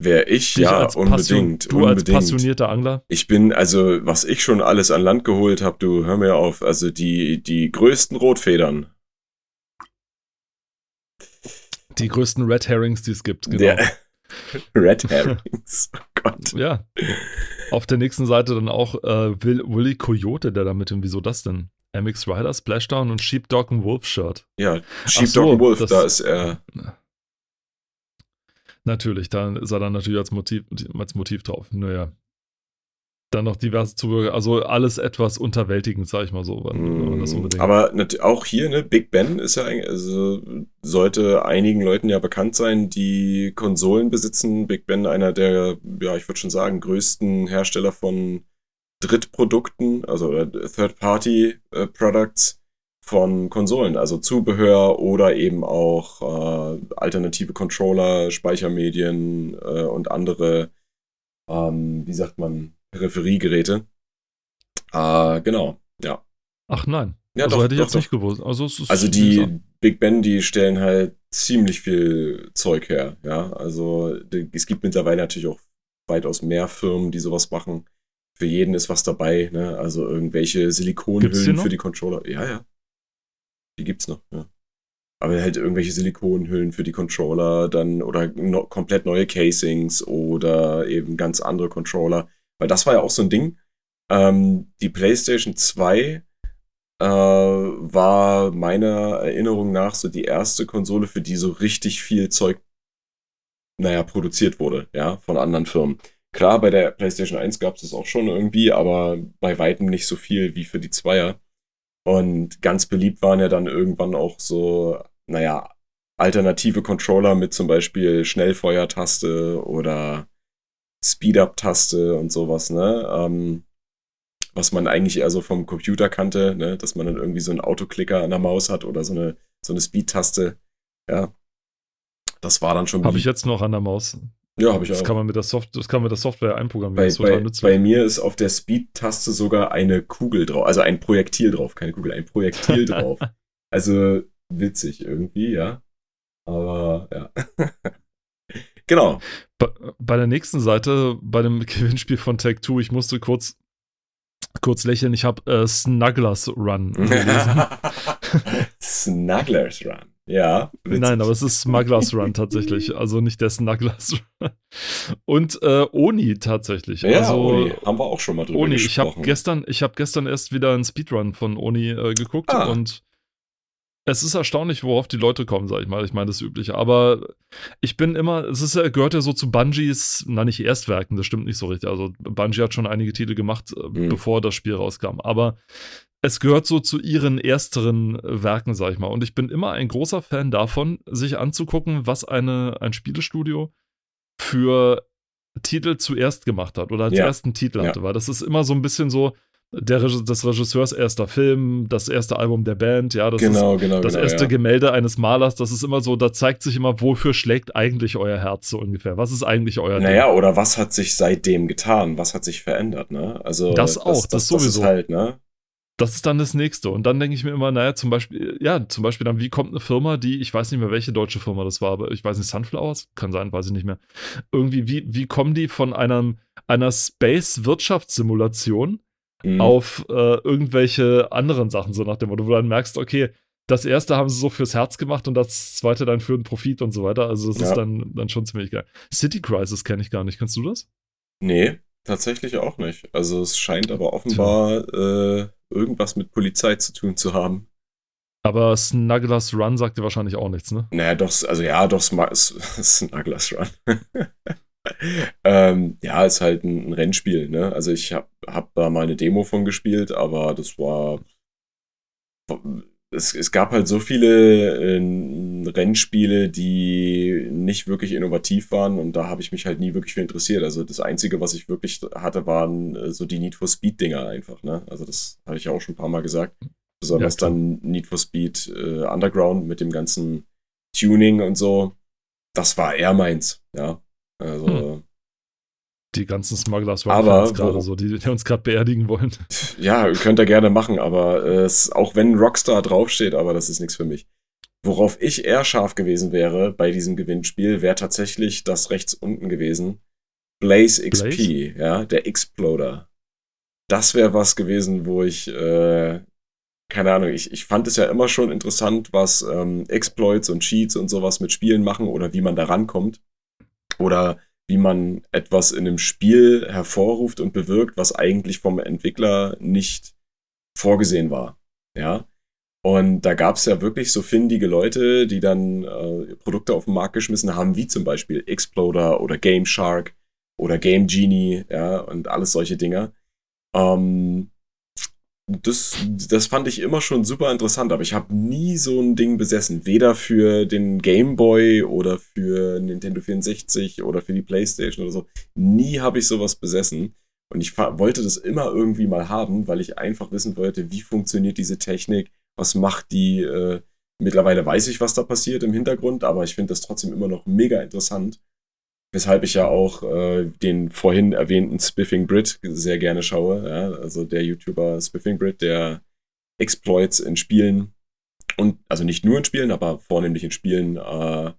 Wär ich,
Dich
ja,
als Passion-
unbedingt.
Du als
unbedingt.
passionierter Angler.
Ich bin, also, was ich schon alles an Land geholt habe, du hör mir auf. Also die, die größten Rotfedern.
Die größten Red Herrings, die es gibt, genau.
Der Red Herrings. Oh Gott.
Ja. Auf der nächsten Seite dann auch äh, Will, Willy Coyote, der da mit dem, wieso das denn? MX Rider, Splashdown und Sheepdog und Wolf Shirt.
Ja, Sheepdog
so,
and Wolf,
das-
da ist er.
Natürlich, da ist er dann natürlich als Motiv, als Motiv drauf. Naja. Dann noch diverse Zubehör, also alles etwas unterwältigend, sag ich mal so, wenn, wenn
Mm. Aber auch hier, ne, Big Ben ist ja also sollte einigen Leuten ja bekannt sein, die Konsolen besitzen. Big Ben, einer der, ja, ich würde schon sagen, größten Hersteller von Drittprodukten, also Third-Party-Products von Konsolen, also Zubehör oder eben auch äh, alternative Controller, Speichermedien äh, und andere, ähm, wie sagt man, Peripheriegeräte. Äh, genau, ja.
Ach nein. Ja, also doch, hätte ich doch, jetzt doch. nicht gewusst. Also,
also die Big Ben, die stellen halt ziemlich viel Zeug her. Ja, also es gibt mittlerweile natürlich auch weitaus mehr Firmen, die sowas machen. Für jeden ist was dabei. Ne? Also irgendwelche Silikonhüllen für die Controller. Ja, ja. Die gibt's noch. Ja. Aber halt irgendwelche Silikonhüllen für die Controller dann oder no, komplett neue Casings oder eben ganz andere Controller. Weil das war ja auch so ein Ding. Ähm, die PlayStation 2 äh, war meiner Erinnerung nach so die erste Konsole, für die so richtig viel Zeug, naja, produziert wurde, ja, von anderen Firmen. Klar, bei der PlayStation 1 gab es das auch schon irgendwie, aber bei weitem nicht so viel wie für die Zweier. Und ganz beliebt waren ja dann irgendwann auch so, naja, alternative Controller mit zum Beispiel Schnellfeuertaste oder Speed-Up-Taste und sowas, ne? Ähm, was man eigentlich eher so vom Computer kannte, ne? dass man dann irgendwie so einen Autoklicker an der Maus hat oder so eine, so eine Speed-Taste. Ja. Das war dann schon.
Habe ich jetzt noch an der Maus.
Ja, habe ich
das
auch.
Kann man mit der Soft das kann man mit der Software einprogrammieren.
Bei, das ist bei, bei mir ist auf der Speed-Taste sogar eine Kugel drauf, also ein Projektil drauf, keine Kugel, ein Projektil drauf. Also witzig irgendwie, ja. Aber ja. genau.
Bei, der nächsten Seite, bei dem Gewinnspiel von Tech 2, ich musste kurz kurz lächeln, ich habe äh, Snugglers Run gelesen.
Snugglers Run. Ja.
Witzig. Nein, aber es ist Smugglers Run tatsächlich. Also nicht der Snugglers Run. Und äh, Oni tatsächlich.
Ja,
also,
Oni. Haben wir auch schon mal drüber
Oni.
gesprochen.
Ich habe gestern, hab gestern erst wieder einen Speedrun von Oni äh, geguckt ah. und es ist erstaunlich, worauf die Leute kommen, sag ich mal. Ich meine, das Übliche. Aber ich bin immer, es ist, gehört ja so zu Bungies, na nicht Erstwerken, das stimmt nicht so richtig. Also Bungie hat schon einige Titel gemacht, äh, mhm. bevor das Spiel rauskam. Aber es gehört so zu ihren ersteren Werken, sag ich mal. Und ich bin immer ein großer Fan davon, sich anzugucken, was eine, ein Spielestudio für Titel zuerst gemacht hat oder als ja. ersten Titel hatte. Ja. Weil das ist immer so ein bisschen so, der, des Regisseurs erster Film, das erste Album der Band, ja, das
genau,
ist
genau,
das
genau,
erste
ja.
Gemälde eines Malers, das ist immer so, da zeigt sich immer, wofür schlägt eigentlich euer Herz so ungefähr. Was ist eigentlich euer
Naja, Ding? oder was hat sich seitdem getan? Was hat sich verändert, ne? Also
das auch, das, das, das sowieso.
ist halt, ne?
Das ist dann das nächste. Und dann denke ich mir immer, naja, zum Beispiel, ja, zum Beispiel dann, wie kommt eine Firma, die, ich weiß nicht mehr, welche deutsche Firma das war, aber ich weiß nicht, Sunflowers? Kann sein, weiß ich nicht mehr. Irgendwie, wie, wie kommen die von einem, einer Space-Wirtschaftssimulation mhm. auf äh, irgendwelche anderen Sachen, so nach dem Motto, wo du dann merkst, okay, das erste haben sie so fürs Herz gemacht und das zweite dann für den Profit und so weiter. Also das ja. ist dann, dann schon ziemlich geil. City Crisis kenne ich gar nicht. Kennst du das?
Nee, tatsächlich auch nicht. Also es scheint aber offenbar äh, irgendwas mit Polizei zu tun zu haben.
Aber Snugglers Run sagt dir wahrscheinlich auch nichts, ne?
Naja, doch, also ja, doch, Snugglers Run. Ähm, ja, ist halt ein, ein, Rennspiel, ne? Also ich habe hab da mal eine Demo von gespielt, aber das war. Es, es gab halt so viele äh, Rennspiele, die nicht wirklich innovativ waren und da habe ich mich halt nie wirklich für interessiert. Also das Einzige, was ich wirklich hatte, waren äh, so die Need for Speed-Dinger einfach, ne? Also das habe ich ja auch schon ein paar Mal gesagt. Besonders ja, dann Need for Speed äh, Underground mit dem ganzen Tuning und so. Das war eher meins, ja. Also. Hm.
Die ganzen Smugglers waren gerade so, die, die uns gerade beerdigen wollen.
Ja, könnt ihr gerne machen, aber äh, es, auch wenn Rockstar draufsteht, aber das ist nichts für mich. Worauf ich eher scharf gewesen wäre bei diesem Gewinnspiel, wäre tatsächlich das rechts unten gewesen. Blaze XP, Blaze? ja, der Exploder. Das wäre was gewesen, wo ich, äh, keine Ahnung, ich, ich fand es ja immer schon interessant, was ähm, Exploits und Cheats und sowas mit Spielen machen oder wie man da rankommt oder wie man etwas in einem Spiel hervorruft und bewirkt, was eigentlich vom Entwickler nicht vorgesehen war. Ja. Und da gab es ja wirklich so findige Leute, die dann äh, Produkte auf den Markt geschmissen haben, wie zum Beispiel Exploder oder Game Shark oder Game Genie, ja, und alles solche Dinger. Ähm, das, das fand ich immer schon super interessant, aber ich habe nie so ein Ding besessen. Weder für den Game Boy oder für Nintendo 64 oder für die PlayStation oder so. Nie habe ich sowas besessen. Und ich wollte das immer irgendwie mal haben, weil ich einfach wissen wollte, wie funktioniert diese Technik, was macht die. Äh, mittlerweile weiß ich, was da passiert im Hintergrund, aber ich finde das trotzdem immer noch mega interessant. Weshalb ich ja auch äh, den vorhin erwähnten Spiffing Brit sehr gerne schaue. Ja? Also der YouTuber Spiffing Brit, der Exploits in Spielen und also nicht nur in Spielen, aber vornehmlich in Spielen äh,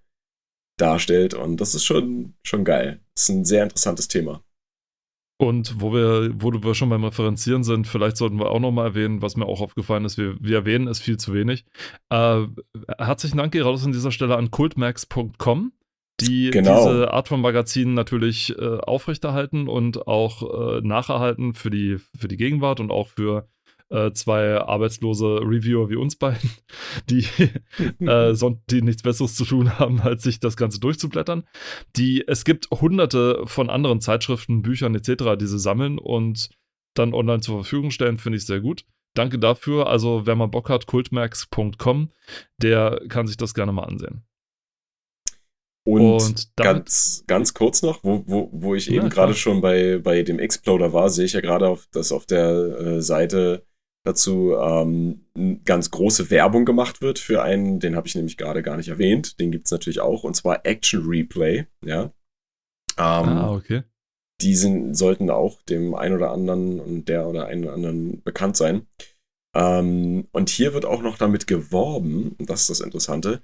darstellt. Und das ist schon, schon geil. Das ist ein sehr interessantes Thema.
Und wo wir, wo wir schon beim Referenzieren sind, vielleicht sollten wir auch nochmal erwähnen, was mir auch aufgefallen ist, wir, wir erwähnen es viel zu wenig. Äh, herzlichen Dank gerade an dieser Stelle an cultmax.com, die genau. diese Art von Magazinen natürlich äh, aufrechterhalten und auch äh, nacherhalten für die, für die Gegenwart und auch für äh, zwei arbeitslose Reviewer wie uns beiden, die, äh, die nichts Besseres zu tun haben, als sich das Ganze durchzublättern. Die, es gibt hunderte von anderen Zeitschriften, Büchern etc., die sie sammeln und dann online zur Verfügung stellen, finde ich sehr gut. Danke dafür. Also, wer mal Bock hat, kultmax.com, der kann sich das gerne mal ansehen.
Und, und ganz, ganz kurz noch, wo, wo, wo ich eben gerade schon bei, bei dem Exploder war, sehe ich ja gerade, auf, dass auf der äh, Seite dazu ähm, ganz große Werbung gemacht wird für einen, den habe ich nämlich gerade gar nicht erwähnt, den gibt es natürlich auch, und zwar Action Replay, ja.
Ähm, ah, okay.
Die sind, sollten auch dem einen oder anderen und der oder einen oder anderen bekannt sein. Ähm, und hier wird auch noch damit geworben, das ist das Interessante,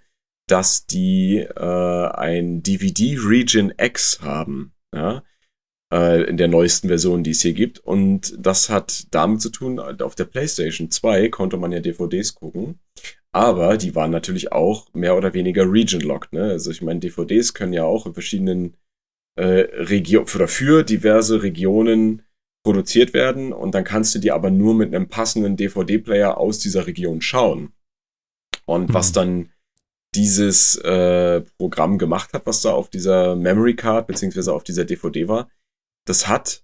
dass die äh, ein DVD Region X haben. Ja? äh, in der neuesten Version, die es hier gibt. Und das hat damit zu tun, auf der PlayStation 2 konnte man ja DVDs gucken. Aber die waren natürlich auch mehr oder weniger region-locked. Ne? Also ich meine, DVDs können ja auch in verschiedenen äh, Regionen oder für diverse Regionen produziert werden und dann kannst du die aber nur mit einem passenden DVD-Player aus dieser Region schauen. Und mhm. was dann dieses äh, Programm gemacht hat, was da auf dieser Memory Card beziehungsweise auf dieser DVD war, das hat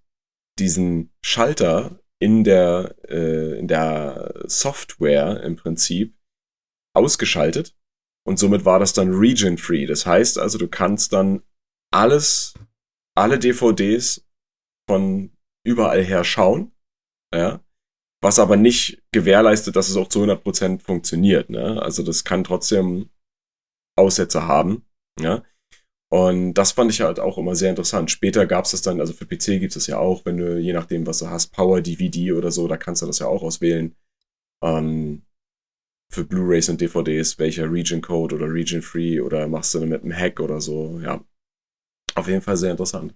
diesen Schalter in der, äh, in der Software im Prinzip ausgeschaltet und somit war das dann region-free. Das heißt also, du kannst dann alles, alle DVDs von überall her schauen, ja, was aber nicht gewährleistet, dass es auch zu 100% funktioniert. Ne? Also das kann trotzdem Aussätze haben. Ja? Und das fand ich halt auch immer sehr interessant. Später gab es das dann, also für PC gibt es ja auch, wenn du, je nachdem, was du hast, Power DVD oder so, da kannst du das ja auch auswählen. Ähm, für Blu-rays und DVDs, welcher Region Code oder Region Free oder machst du mit einem Hack oder so, ja. Auf jeden Fall sehr interessant.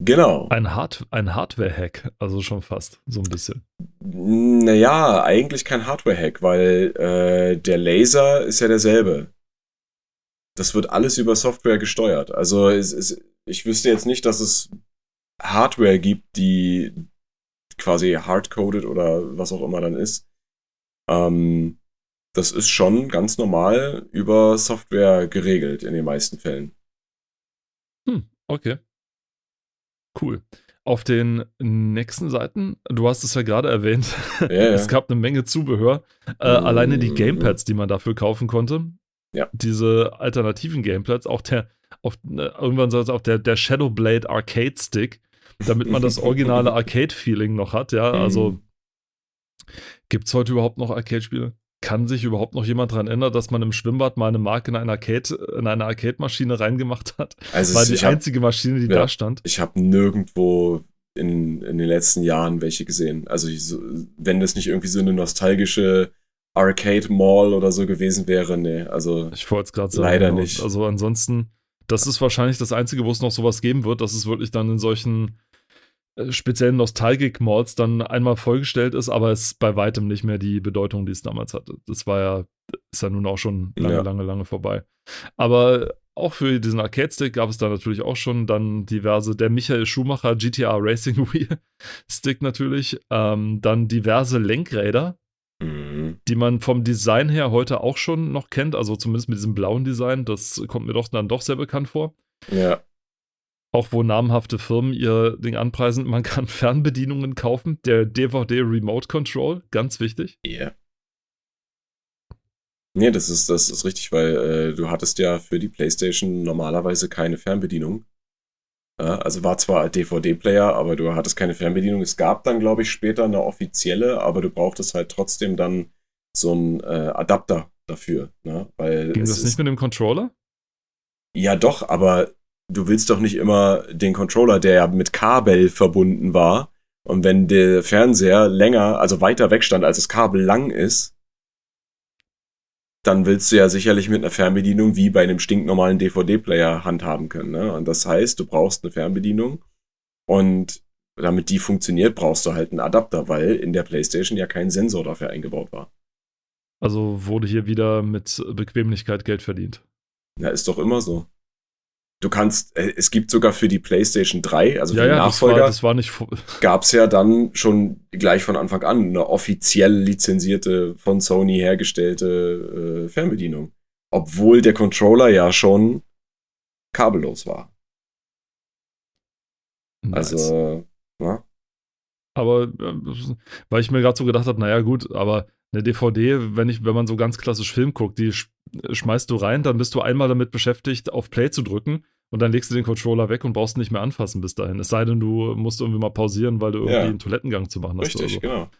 Genau.
Ein, Hard ein Hardware-Hack, also schon fast, so ein bisschen.
Naja, eigentlich kein Hardware-Hack, weil äh, der Laser ist ja derselbe das wird alles über Software gesteuert. Also es, es, ich wüsste jetzt nicht, dass es Hardware gibt, die quasi hardcoded oder was auch immer dann ist. Ähm, das ist schon ganz normal über Software geregelt in den meisten Fällen.
Hm, okay. Cool. Auf den nächsten Seiten, du hast es ja gerade erwähnt, ja. es gab eine Menge Zubehör. Äh, mm Alleine die Gamepads, die man dafür kaufen konnte,
ja.
diese alternativen Gameplays, auch der, auf, ne, irgendwann soll es auch der, der Shadowblade Arcade Stick, damit man das originale Arcade-Feeling noch hat, ja. Also mhm. gibt es heute überhaupt noch Arcade-Spiele? Kann sich überhaupt noch jemand daran erinnern, dass man im Schwimmbad mal eine Marke in eine Arcade, in eine Arcade-Maschine reingemacht hat?
Also
War die hab, einzige Maschine, die ja, da stand.
Ich habe nirgendwo in, in den letzten Jahren welche gesehen. Also ich, wenn das nicht irgendwie so eine nostalgische Arcade Mall oder so gewesen wäre, nee, also
ich wollte es gerade sagen.
Leider nicht.
Also ansonsten, das ist wahrscheinlich das Einzige, wo es noch sowas geben wird, dass es wirklich dann in solchen äh, speziellen Nostalgic-Malls dann einmal vollgestellt ist, aber es bei weitem nicht mehr die Bedeutung, die es damals hatte. Das war ja, ist ja nun auch schon lange, ja. lange, lange vorbei. Aber auch für diesen Arcade-Stick gab es da natürlich auch schon dann diverse, der Michael Schumacher GTA Racing Wheel Stick natürlich, ähm, dann diverse Lenkräder, Mhm. die man vom Design her heute auch schon noch kennt, also zumindest mit diesem blauen Design, das kommt mir doch dann doch sehr bekannt vor.
Ja.
Auch wo namhafte Firmen ihr Ding anpreisen, man kann Fernbedienungen kaufen, der DVD Remote Control, ganz wichtig.
Ja. Yeah. Nee, das ist, das ist richtig, weil äh, du hattest ja für die PlayStation normalerweise keine Fernbedienung. Ja, also war zwar DVD-Player, aber du hattest keine Fernbedienung. Es gab dann, glaube ich, später eine offizielle, aber du brauchtest halt trotzdem dann so einen äh, Adapter dafür. Ne? Weil
Ging das nicht mit dem Controller?
Ja, doch, aber du willst doch nicht immer den Controller, der ja mit Kabel verbunden war Und wenn der Fernseher länger, also weiter weg stand, als das Kabel lang ist, dann willst du ja sicherlich mit einer Fernbedienung wie bei einem stinknormalen DVD-Player handhaben können. Ne? Und das heißt, du brauchst eine Fernbedienung und damit die funktioniert, brauchst du halt einen Adapter, weil in der PlayStation ja kein Sensor dafür eingebaut war.
Also wurde hier wieder mit Bequemlichkeit Geld verdient.
Ja, ist doch immer so. Du kannst, äh, es gibt sogar für die PlayStation 3, also
ja,
für den
ja,
Nachfolger,
das war, das war
gab es ja dann schon gleich von Anfang an eine offiziell lizenzierte, von Sony hergestellte äh, Fernbedienung. Obwohl der Controller ja schon kabellos war.
Nice.
Also, ja.
Aber äh, weil ich mir gerade so gedacht habe, naja, gut, aber eine DVD, wenn ich, wenn man so ganz klassisch Film guckt, die sch schmeißt du rein, dann bist du einmal damit beschäftigt, auf Play zu drücken und dann legst du den Controller weg und brauchst nicht mehr anfassen bis dahin. Es sei denn, du musst irgendwie mal pausieren, weil du irgendwie
Ja.
einen Toilettengang zu machen hast.
Richtig,
oder so.
genau.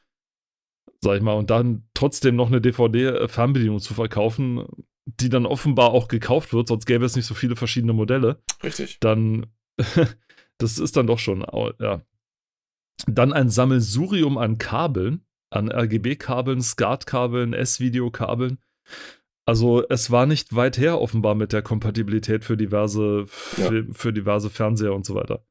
Sag ich mal. Und dann trotzdem noch eine DVD-Fernbedienung zu verkaufen, die dann offenbar auch gekauft wird, sonst gäbe es nicht so viele verschiedene Modelle
Richtig.
dann das ist dann doch schon, ja. Dann ein Sammelsurium an Kabeln, an RGB-Kabeln, SCART-Kabeln, S-Video-Kabeln. Also es war nicht weit her offenbar mit der Kompatibilität für diverse, für, für diverse Fernseher und so weiter.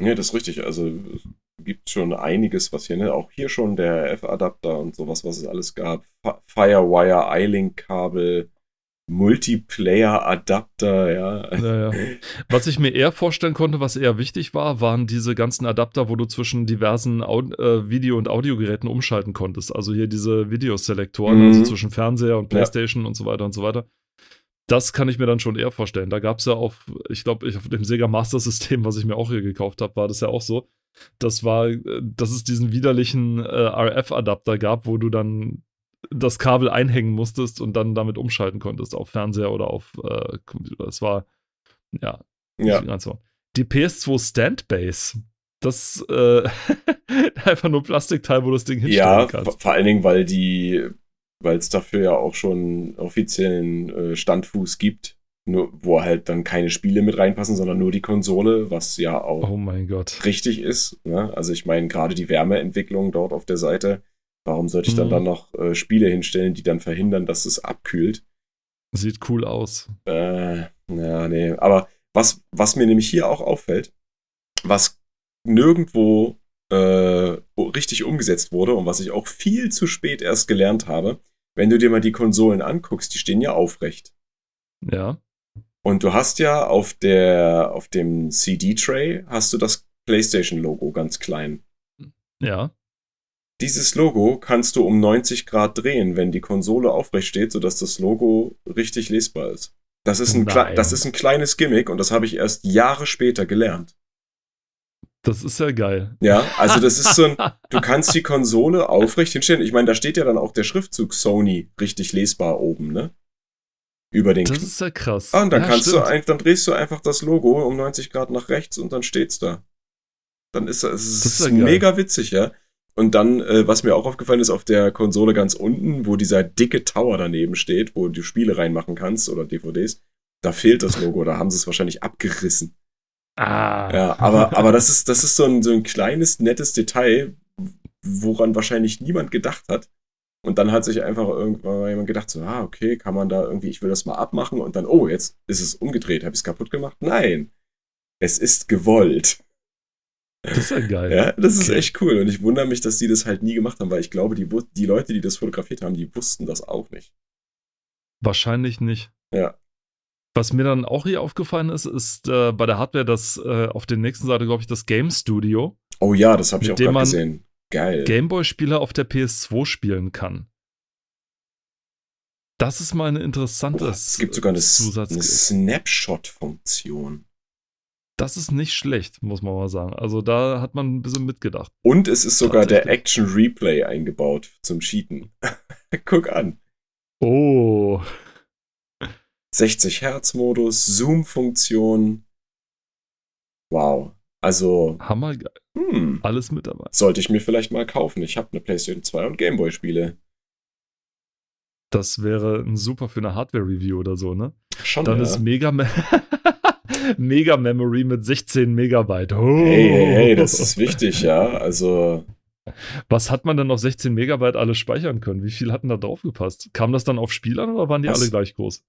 Ja, das ist richtig. Also es gibt schon einiges, was hier, ne? Auch hier schon der F-Adapter und sowas, was es alles gab. Fi- Firewire, iLink-Kabel, Multiplayer-Adapter, ja.
Naja. Was ich mir eher vorstellen konnte, was eher wichtig war, waren diese ganzen Adapter, wo du zwischen diversen Au äh, Video- und Audiogeräten umschalten konntest. Also hier diese Videoselektoren,
Mhm.
also zwischen Fernseher und
Ja.
Playstation und so weiter und so weiter. Das kann ich mir dann schon eher vorstellen. Da gab es ja auf, ich glaube, ich- auf dem Sega Master System, was ich mir auch hier gekauft habe, war das ja auch so. Das war, äh, dass es diesen widerlichen äh, RF-Adapter gab, wo du dann das Kabel einhängen musstest und dann damit umschalten konntest auf Fernseher oder auf äh, Computer. Das war, ja,
Ja.
Die PS2 Standbase. Das äh, einfach nur Plastikteil, wo das Ding hinstellen
ja
kannst.
vor vor allen Dingen, weil die, weil es dafür ja auch schon offiziellen äh, Standfuß gibt, nur, wo halt dann keine Spiele mit reinpassen, sondern nur die Konsole, was ja auch
Oh mein Gott.
richtig ist. Ne? Also ich meine, gerade die Wärmeentwicklung dort auf der Seite, warum sollte ich dann
Mhm.
dann noch äh, Spiele hinstellen, die dann verhindern, dass es abkühlt?
Sieht cool aus.
Äh, ja, nee. Aber was, was mir nämlich hier auch auffällt, was nirgendwo äh, richtig umgesetzt wurde und was ich auch viel zu spät erst gelernt habe, wenn du dir mal die Konsolen anguckst, die stehen ja aufrecht.
Ja.
Und du hast ja auf der, auf dem CD-Tray hast du das PlayStation-Logo ganz klein.
Ja.
Dieses Logo kannst du um 90 Grad drehen, wenn die Konsole aufrecht steht, sodass das Logo richtig lesbar ist. Das ist ein,
Nein.
das ist ein kleines Gimmick und das habe ich erst Jahre später gelernt.
Das ist ja geil.
Ja, also das ist so ein, du kannst die Konsole aufrecht hinstellen. Ich meine, da steht ja dann auch der Schriftzug Sony richtig lesbar oben, ne? Über den
Das
Kn-
ist ja krass.
Ah, und dann
ja,
kannst
stimmt.
du dann drehst du einfach das Logo um 90 Grad nach rechts und dann steht's da. Dann ist das, es
Das ist
ist
ja
mega witzig, ja. Und dann, äh, was mir auch aufgefallen ist, auf der Konsole ganz unten, wo dieser dicke Tower daneben steht, wo du Spiele reinmachen kannst oder DVDs, da fehlt das Logo, da haben sie es wahrscheinlich abgerissen.
Ah.
Ja, aber, aber das ist, das ist so ein, so ein kleines, nettes Detail, woran wahrscheinlich niemand gedacht hat. Und dann hat sich einfach irgendwann jemand gedacht, so, ah, okay, kann man da irgendwie, ich will das mal abmachen und dann, oh, jetzt ist es umgedreht, habe ich es kaputt gemacht? Nein. Es ist gewollt.
Das ist ja geil.
Ja, das ist
Okay.
echt cool. Und ich wundere mich, dass die das halt nie gemacht haben, weil ich glaube, die, die Leute, die das fotografiert haben, die wussten das auch nicht.
Wahrscheinlich nicht.
Ja.
Was mir dann auch hier aufgefallen ist, ist äh, bei der Hardware, dass äh, auf der nächsten Seite, glaube ich, das Game Studio
Oh ja, das habe ich auch
dem
gerade gesehen. Geil.
Gameboy-Spiele auf der PS2 spielen kann. Das ist mal eine interessante
Boah, es gibt sogar eine, eine Snapshot-Funktion.
Das ist nicht schlecht, muss man mal sagen. Also da hat man ein bisschen mitgedacht.
Und es ist sogar der. Action Replay eingebaut zum Cheaten. Guck an.
Oh,
60 Hertz Modus, Zoom-Funktion. Wow. Also,
hammergeil.
hm,
Alles mit dabei.
sollte ich mir vielleicht mal kaufen. Ich habe eine PlayStation 2 und Gameboy-Spiele.
Das wäre ein super für eine Hardware-Review oder so, ne?
Schon,
Dann
ja.
ist Mega Man. Mega Memory mit 16 Megabyte. Oh.
Hey, hey, hey, das ist wichtig, ja. Also.
Was hat man denn auf 16 Megabyte alles speichern können? Wie viel hatten da drauf gepasst? Kam das dann auf Spiel an oder waren die
Was?
alle gleich groß?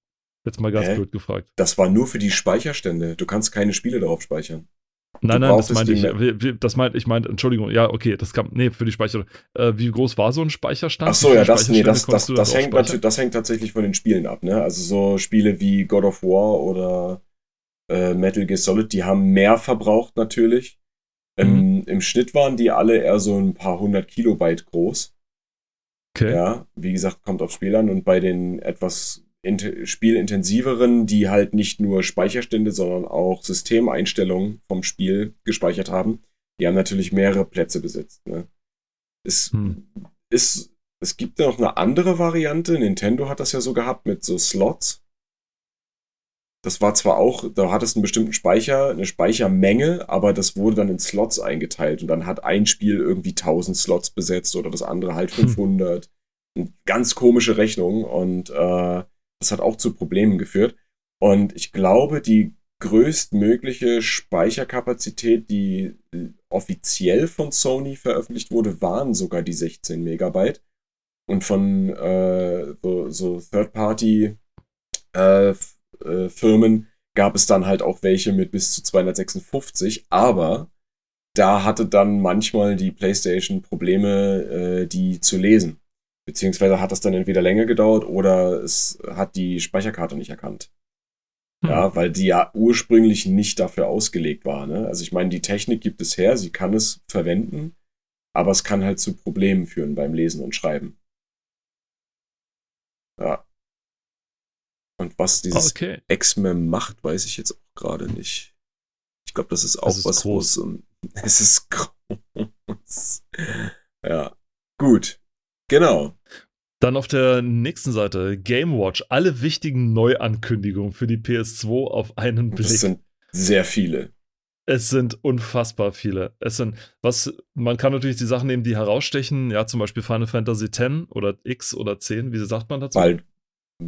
Jetzt mal ganz
Hä?
blöd gefragt.
Das war nur für die Speicherstände. Du kannst keine Spiele darauf speichern.
Nein, nein, das meinte ich. Das meinte ich, meinte, Entschuldigung, ja, okay, das kam, nee, für die Speicher. Äh, wie groß war so ein Speicherstand?
Ach so, ja, das, nee, das, das,
du
das, hängt das hängt tatsächlich von den Spielen ab, ne? Also so Spiele wie God of War oder äh, Metal Gear Solid, die haben mehr verbraucht natürlich. Im, Im Schnitt waren die alle eher so ein paar hundert Kilobyte groß.
Okay.
Ja, wie gesagt, kommt auf Spiel an. Und bei den etwas int- spielintensiveren, die halt nicht nur Speicherstände, sondern auch Systemeinstellungen vom Spiel gespeichert haben, die haben natürlich mehrere Plätze besetzt. Ne? Es,
Hm.
ist, es gibt ja noch eine andere Variante. Nintendo hat das ja so gehabt mit so Slots. Das war zwar auch, da hattest du einen bestimmten Speicher, eine Speichermenge, aber das wurde dann in Slots eingeteilt und dann hat ein Spiel irgendwie 1000 Slots besetzt oder das andere halt
Hm.
500. Eine Ganz komische Rechnung und äh, das hat auch zu Problemen geführt. Und ich glaube, die größtmögliche Speicherkapazität, die offiziell von Sony veröffentlicht wurde, waren sogar die 16 Megabyte. Und von äh, so, so Third-Party äh, äh, Firmen gab es dann halt auch welche mit bis zu 256, aber da hatte dann manchmal die PlayStation Probleme, äh, die zu lesen. Beziehungsweise hat das dann entweder länger gedauert oder es hat die Speicherkarte nicht erkannt.
Hm.
Ja, weil die ja ursprünglich nicht dafür ausgelegt war. Ne? Also ich meine, die Technik gibt es her, sie kann es verwenden, aber es kann halt zu Problemen führen beim Lesen und Schreiben. Ja. Und was dieses
Okay.
X-Men macht, weiß ich jetzt auch gerade nicht. Ich glaube, das ist auch
ist
was,
groß.
es um- Es ist groß. Ja. Gut. Genau.
Dann auf der nächsten Seite Game Watch. Alle wichtigen Neuankündigungen für die PS2 auf einen Blick.
Das sind sehr viele.
Es sind unfassbar viele. Es sind, was, man kann natürlich die Sachen nehmen, die herausstechen, ja, zum Beispiel Final Fantasy X oder X oder 10, wie sagt man dazu?
Weil,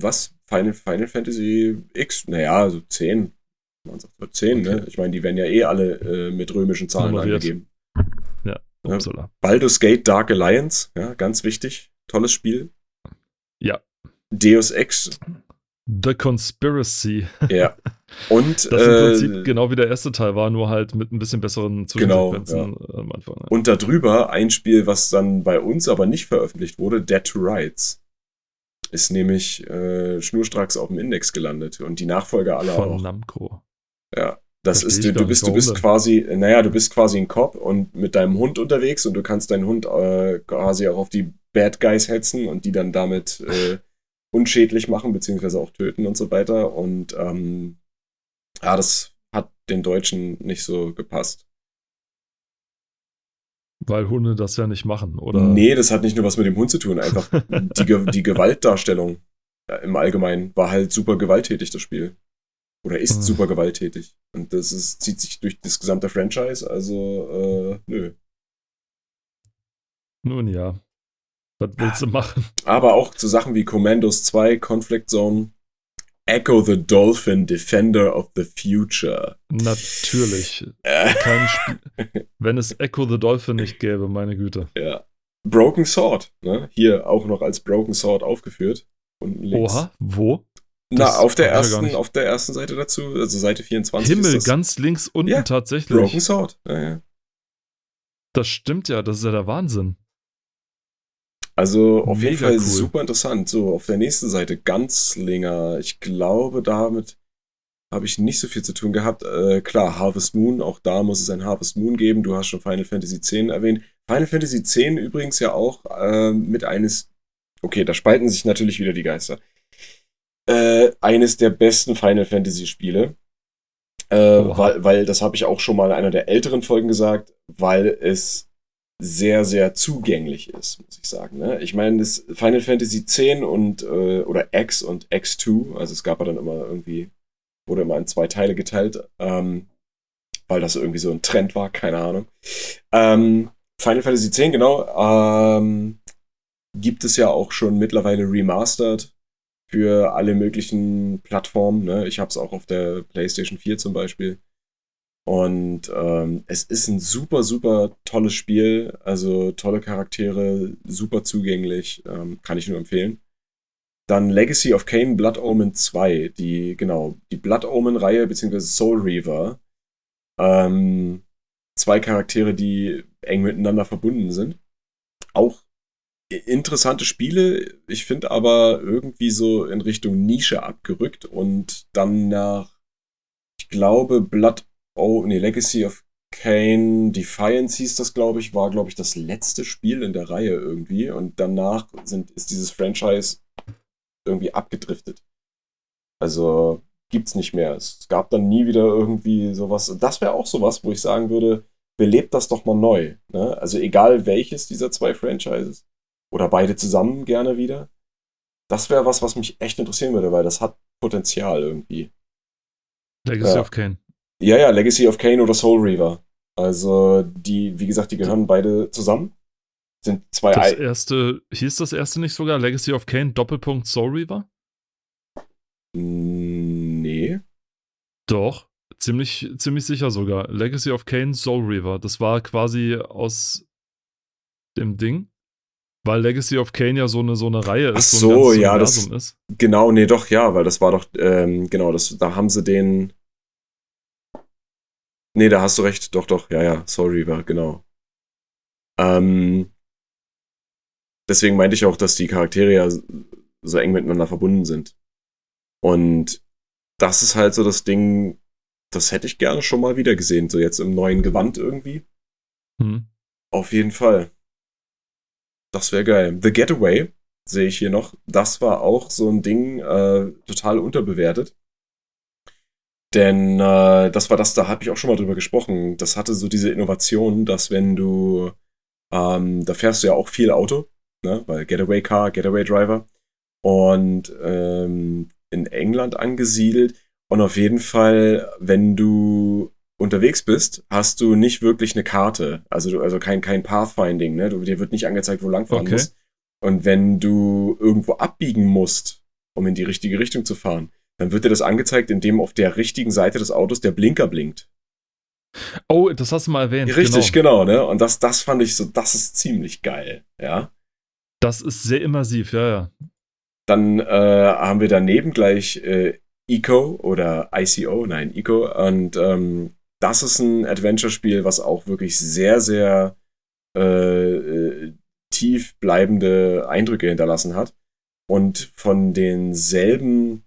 was? Final, Final Fantasy X? Naja, so 10. Man sagt so 10, ne?
Okay.
Ich meine, die werden ja eh alle äh, mit römischen Zahlen angegeben.
Ja,
Ja.
upsala.
Baldur's Gate Dark Alliance, ja, ganz wichtig. Tolles Spiel.
Ja.
Deus Ex,
The Conspiracy.
ja. Und
Das im
äh,
Prinzip genau wie der erste Teil war, nur halt mit ein bisschen besseren
Genau,
Zwischensequenzen äh, am Anfang. Ja.
Und darüber ein Spiel, was dann bei uns aber nicht veröffentlicht wurde, Dead to Rights. Ist nämlich äh, schnurstracks auf dem Index gelandet und die Nachfolger alle
Von
auch.
Namco.
Ja. Das
Versteh
ist, du, du bist, du bist quasi, naja, du bist quasi ein Cop und mit deinem Hund unterwegs und du kannst deinen Hund äh, quasi auch auf die Bad Guys hetzen und die dann damit äh, unschädlich machen, beziehungsweise auch töten und so weiter. Und ähm, ja, das hat den Deutschen nicht so gepasst.
Weil Hunde das ja nicht machen, oder?
Nee, das hat nicht nur was mit dem Hund zu tun, einfach die, Ge die Gewaltdarstellung im Allgemeinen war halt super gewalttätig, das Spiel. Oder ist
Hm.
super gewalttätig. Und das ist, zieht sich durch das gesamte Franchise, also äh, nö.
Nun ja. Was willst du machen?
Aber auch zu Sachen wie Commandos 2, Conflict Zone, Echo the Dolphin, Defender of the Future.
Natürlich.
Äh.
Wenn es Echo the Dolphin nicht gäbe, meine Güte.
ja. Broken Sword, ne? Hier auch noch als Broken Sword aufgeführt. Unten links.
Oha, wo?
Na,
Das
auf der, ersten, auf der ersten Seite dazu, also Seite 24
Himmel, ganz links unten
Ja,
tatsächlich.
Broken Sword. Ja, ja.
Das stimmt ja, das ist ja der Wahnsinn.
Also auf jeden
Mega
Fall
cool.
super interessant. So, auf der nächsten Seite Ganzlinger. Ich glaube, damit habe ich nicht so viel zu tun gehabt. Äh, klar, Harvest Moon, auch da muss es ein Harvest Moon geben. Du hast schon Final Fantasy X erwähnt. Final Fantasy X übrigens ja auch äh, mit eines, okay, da spalten sich natürlich wieder die Geister. Äh, eines der besten Final Fantasy Spiele. Äh, weil, weil, das habe ich auch schon mal in einer der älteren Folgen gesagt, weil es sehr, sehr zugänglich ist, muss ich sagen. Ne? Ich meine, das Final Fantasy X und äh, oder X und X2, also es gab ja dann immer irgendwie, wurde immer in zwei Teile geteilt, ähm, weil das irgendwie so ein Trend war, keine Ahnung. Ähm, Final Fantasy X, genau, ähm, gibt es ja auch schon mittlerweile remastered für alle möglichen Plattformen. Ne? Ich habe es auch auf der PlayStation 4 zum Beispiel. Und ähm, es ist ein super, super tolles Spiel. Also tolle Charaktere, super zugänglich. Ähm, kann ich nur empfehlen. Dann Legacy of Kain Blood Omen 2. Die, genau, die Blood Omen-Reihe, beziehungsweise Soul Reaver. Ähm, zwei Charaktere, die eng miteinander verbunden sind. Auch interessante Spiele. Ich finde aber irgendwie so in Richtung Nische abgerückt und dann nach, ich glaube, Blood Oh, nee, Legacy of Kane Defiance hieß das, glaube ich, war, glaube ich, das letzte Spiel in der Reihe irgendwie. Und danach sind, ist dieses Franchise irgendwie abgedriftet. Also gibt's nicht mehr. Es gab dann nie wieder irgendwie sowas. Das wäre auch sowas, wo ich sagen würde, belebt das doch mal neu. Ne? Also egal welches dieser zwei Franchises. Oder beide zusammen gerne wieder. Das wäre was, was mich echt interessieren würde, weil das hat Potenzial irgendwie.
Legacy ja. of Kane.
Ja, ja, Legacy of Kane oder Soul Reaver. Also, die, wie gesagt, die gehören beide zusammen. Sind zwei
Das erste, hieß das erste nicht sogar Legacy of Kane Doppelpunkt Soul Reaver?
Nee.
Doch, ziemlich, ziemlich sicher sogar. Legacy of Kane Soul Reaver. Das war quasi aus dem Ding. Weil Legacy of Kane ja so eine, so eine Reihe ist.
Ach so, so ja, das ist. Genau, nee, doch, ja, weil das war doch, ähm, genau, das, da haben sie den, Nee, da hast du recht. Doch, doch. Ja, ja. Soul Reaver, genau. Ähm, deswegen meinte ich auch, dass die Charaktere ja so eng miteinander verbunden sind. Und das ist halt so das Ding, das hätte ich gerne schon mal wieder gesehen, so jetzt im neuen Gewand irgendwie. Mhm. Auf jeden Fall. Das wäre geil. The Getaway sehe ich hier noch. Das war auch so ein Ding, äh, total unterbewertet. Denn äh, das war das, da habe ich auch schon mal drüber gesprochen. Das hatte so diese Innovation, dass wenn du, ähm, da fährst du ja auch viel Auto, ne? weil Getaway Car, Getaway Driver. Und ähm, in England angesiedelt. Und auf jeden Fall, wenn du unterwegs bist, hast du nicht wirklich eine Karte. Also, du, also kein, kein Pathfinding, ne? Du, dir wird nicht angezeigt, wo lang fahren okay. musst. Und wenn du irgendwo abbiegen musst, um in die richtige Richtung zu fahren, dann wird dir das angezeigt, indem auf der richtigen Seite des Autos der Blinker blinkt.
Oh, das hast du mal erwähnt.
Richtig, genau, genau ne? Und das, das fand ich so, das ist ziemlich geil, ja.
Das ist sehr immersiv, ja, ja.
Dann äh, haben wir daneben gleich äh, Eco oder ICO, nein, Eco. Und ähm, das ist ein Adventure-Spiel, was auch wirklich sehr, sehr äh, äh tief bleibende Eindrücke hinterlassen hat. Und von denselben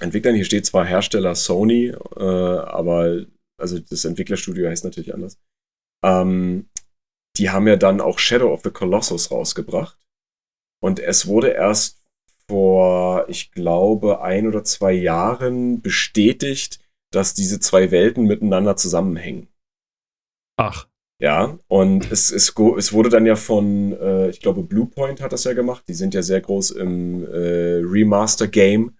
Entwicklern. Hier steht zwar Hersteller Sony, äh, aber also das Entwicklerstudio heißt natürlich anders. Ähm, die haben ja dann auch Shadow of the Colossus rausgebracht. Und es wurde erst vor, ich glaube, ein oder zwei Jahren bestätigt, dass diese zwei Welten miteinander zusammenhängen.
Ach.
Ja, und es, es, es wurde dann ja von, äh, ich glaube, Bluepoint hat das ja gemacht. Die sind ja sehr groß im äh, Remaster-Game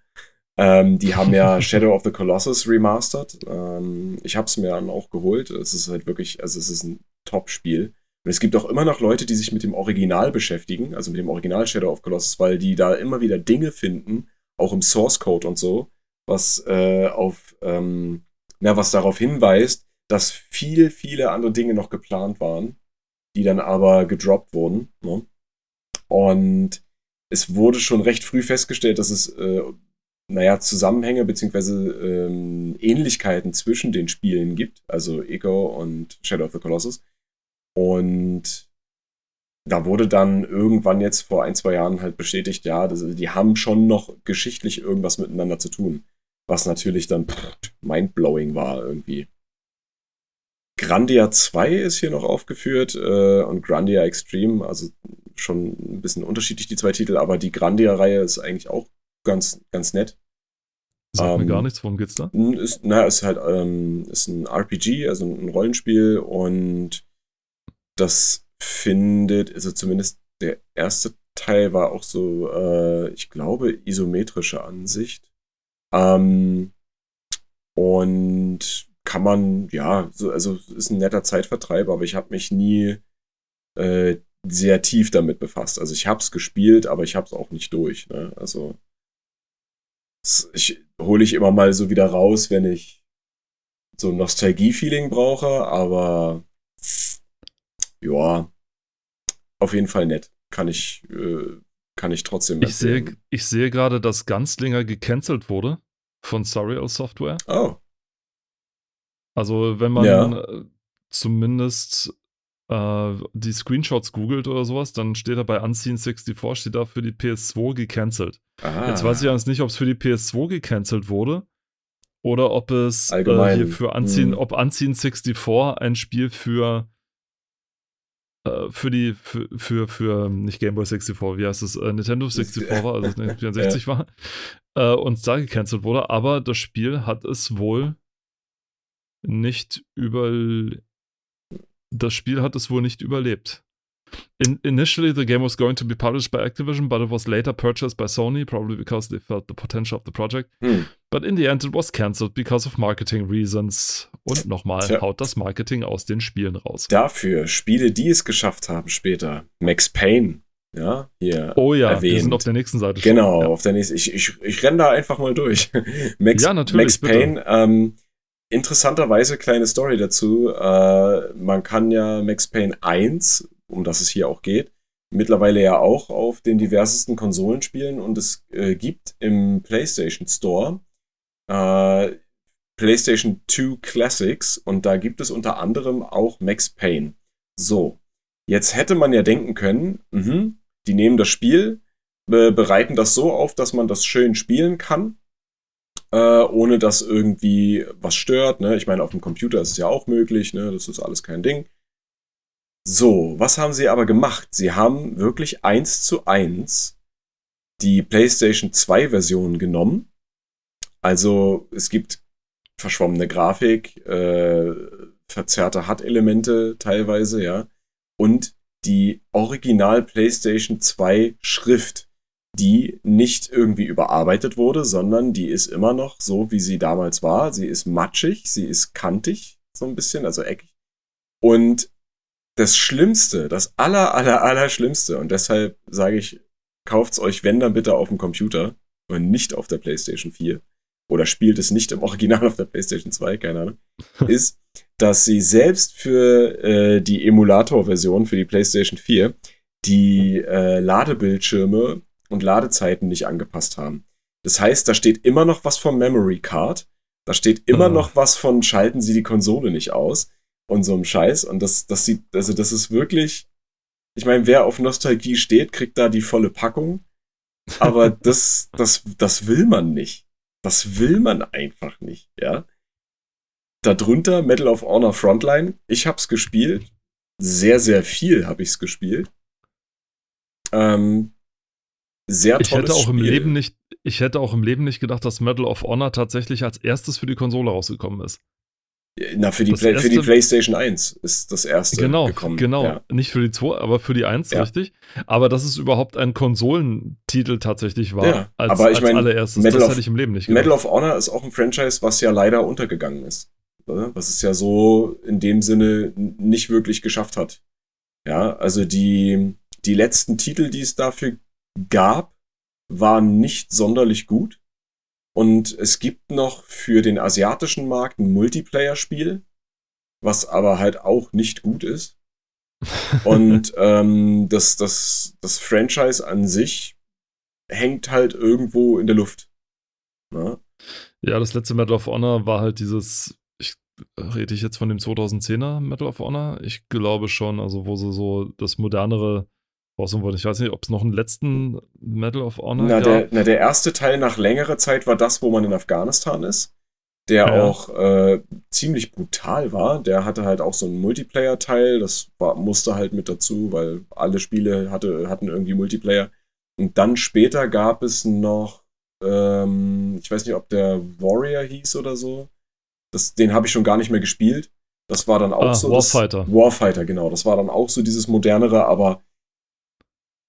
ähm, die haben ja Shadow of the Colossus remastered. Ähm, ich habe es mir dann auch geholt. Es ist halt wirklich, also es ist ein Top-Spiel. Und es gibt auch immer noch Leute, die sich mit dem Original beschäftigen, also mit dem Original Shadow of Colossus, weil die da immer wieder Dinge finden, auch im Source Code und so, was äh, auf, ähm, na, was darauf hinweist, dass viel, viele andere Dinge noch geplant waren, die dann aber gedroppt wurden. Ne? Und es wurde schon recht früh festgestellt, dass es äh, naja, Zusammenhänge beziehungsweise ähm, Ähnlichkeiten zwischen den Spielen gibt, also Echo und Shadow of the Colossus. Und da wurde dann irgendwann jetzt vor ein, zwei Jahren halt bestätigt, ja, das, die haben schon noch geschichtlich irgendwas miteinander zu tun. Was natürlich dann mindblowing war irgendwie. Grandia 2 ist hier noch aufgeführt äh, und Grandia Extreme, also schon ein bisschen unterschiedlich die zwei Titel, aber die Grandia-Reihe ist eigentlich auch ganz, ganz nett.
Sagt ähm, mir gar nichts, worum geht's da?
Ist, naja, ist halt ähm, ist ein RPG, also ein Rollenspiel und das findet, also zumindest der erste Teil war auch so, äh, ich glaube, isometrische Ansicht. Ähm, und kann man, ja, so, also ist ein netter Zeitvertreib, aber ich habe mich nie äh, sehr tief damit befasst. Also ich habe es gespielt, aber ich habe es auch nicht durch. Ne? Also ich, hole ich immer mal so wieder raus, wenn ich so ein Nostalgie-Feeling brauche, aber ja, auf jeden Fall nett. Kann ich, äh, kann ich trotzdem
ich sehe, ich sehe gerade, dass Ganzlinger gecancelt wurde von Surreal Software.
Oh.
Also, wenn man
Ja.
äh, zumindest äh, die Screenshots googelt oder sowas, dann steht da bei Unseen64 steht da für die PS2 gecancelt.
Ah.
Jetzt weiß ich jetzt nicht, ob es für die PS2 gecancelt wurde oder ob es äh, hier für Unseen,
Hm.
ob Unseen64 ein Spiel für äh, für die, für, für, für, nicht Game Boy 64, wie heißt es, äh, Nintendo 64 war, also Nintendo 64 war, äh, und da gecancelt wurde, aber das Spiel hat es wohl nicht über, das Spiel hat es wohl nicht überlebt. In, initially, the game was going to be published by Activision, but it was later purchased by Sony, probably because they felt the potential of the project.
Hm.
But in the end, it was cancelled because of marketing reasons. Und nochmal,
Tja.
haut das Marketing aus den Spielen raus.
Dafür Spiele, die es geschafft haben später. Max Payne. Ja, hier.
Oh ja, wir
erwähnt.
sind auf der nächsten Seite. schon.
Genau,
Ja.
auf der nächsten. Ich, ich, ich renne da einfach mal durch. Max,
Ja, natürlich,
Max. Payne, ähm, interessanterweise kleine Story dazu. Äh, man kann ja Max Payne 1, um das es hier auch geht, mittlerweile ja auch auf den diversesten Konsolen spielen und es äh, gibt im PlayStation Store äh, PlayStation 2 Classics und da gibt es unter anderem auch Max Payne. So, jetzt hätte man ja denken können, mhm, die nehmen das Spiel, be bereiten das so auf, dass man das schön spielen kann, äh, ohne dass irgendwie was stört. Ne? Ich meine, auf dem Computer ist es ja auch möglich, ne? das ist alles kein Ding. So, was haben sie aber gemacht? Sie haben wirklich eins zu eins die PlayStation 2 Version genommen. Also es gibt verschwommene Grafik, äh, verzerrte HUD-Elemente teilweise, ja. Und die Original PlayStation 2 Schrift, die nicht irgendwie überarbeitet wurde, sondern die ist immer noch so, wie sie damals war. Sie ist matschig, sie ist kantig, so ein bisschen, also eckig. Und das Schlimmste, das aller, aller, aller Schlimmste, und deshalb sage ich, kauft's euch, wenn dann bitte auf dem Computer und nicht auf der PlayStation 4 oder spielt es nicht im Original auf der PlayStation 2, keine Ahnung, ist, dass sie selbst für äh, die Emulator-Version für die PlayStation 4 die äh, Ladebildschirme und Ladezeiten nicht angepasst haben. Das heißt, da steht immer noch was vom Memory Card, da steht immer
Ah.
noch was von schalten Sie die Konsole nicht aus und so einem Scheiß und das das sieht also das ist wirklich ich meine, wer auf Nostalgie steht, kriegt da die volle Packung, aber das das das will man nicht. Das will man einfach nicht, ja. Darunter Medal of Honor Frontline. Ich hab's gespielt. Sehr, sehr viel habe ich's gespielt. Ähm, sehr
Ich
tolles
hätte auch im
Spiel.
Leben nicht, ich hätte auch im Leben nicht gedacht, dass Medal of Honor tatsächlich als erstes für die Konsole rausgekommen ist.
Na, für die, Play, für die
erste-
PlayStation 1 ist das erste
Genau,
gekommen.
genau.
Ja.
Nicht für die 2, aber für die 1,
Ja.
richtig. Aber dass es überhaupt ein Konsolentitel tatsächlich war,
Ja,
als,
aber ich
als
mein,
allererstes,
Medal
das
of-
hätte ich im Leben nicht gedacht.
Medal of Honor ist auch ein Franchise, was ja leider untergegangen ist. ne? Was es ja so in dem Sinne nicht wirklich geschafft hat. Ja, also die, die letzten Titel, die es dafür gab, waren nicht sonderlich gut. Und es gibt noch für den asiatischen Markt ein Multiplayer-Spiel, was aber halt auch nicht gut ist. Und ähm, das, das, das Franchise an sich hängt halt irgendwo in der Luft. Ne?
Ja, das letzte Medal of Honor war halt dieses, ich rede ich jetzt von dem 2010er Medal of Honor? Ich glaube schon, also wo sie so das modernere rausholen wollten. Ich weiß nicht, ob es noch einen letzten Medal of Honor
Na,
gab.
der, na, der erste Teil nach längerer Zeit war das, wo man in Afghanistan ist. Der
Ja.
auch äh, ziemlich brutal war. Der hatte halt auch so einen Multiplayer-Teil. Das war, musste halt mit dazu, weil alle Spiele hatte, hatten irgendwie Multiplayer. Und dann später gab es noch, ähm, ich weiß nicht, ob der Warrior hieß oder so. Das, den habe ich schon gar nicht mehr gespielt. Das war dann auch
Ah,
so.
Warfighter.
Das, Warfighter, genau. Das war dann auch so dieses modernere, aber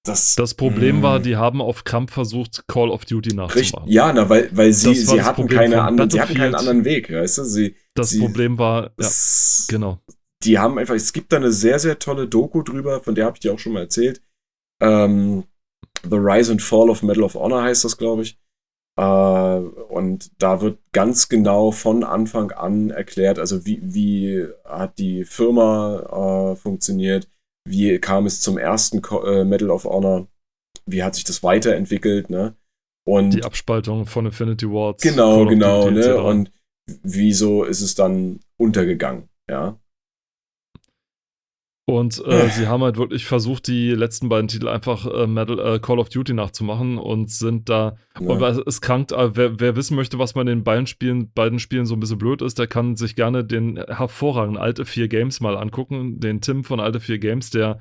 das.
Das Problem
Mm.
war, die haben auf Krampf versucht, Call of Duty
Richtig,
nachzumachen.
ja, na, weil, weil sie, sie, hatten
Problem
keine anderen, sie hatten keinen anderen Weg, weißt du? Sie,
Das
sie,
Problem war, ja,
es-
genau.
die haben einfach, es gibt da eine sehr, sehr tolle Doku drüber, von der habe ich dir auch schon mal erzählt. Ähm, The Rise and Fall of Medal of Honor heißt das, glaube ich. Äh, und da wird ganz genau von Anfang an erklärt, also wie, wie hat die Firma äh, funktioniert, wie kam es zum ersten äh, Medal of Honor, wie hat sich das weiterentwickelt, ne? Und
die Abspaltung von Infinity Wards.
Genau, genau, ne? Und wieso ist es dann untergegangen, ja?
Und äh, sie haben halt wirklich versucht, die letzten beiden Titel einfach äh, Medal, äh, Call of Duty nachzumachen und sind da. Ja. Und es krankt, äh, wer, wer, wissen möchte, was man in den beiden Spielen, beiden Spielen so ein bisschen blöd ist, der kann sich gerne den hervorragenden Alte 4 Games mal angucken. Den Tim von Alte 4 Games, der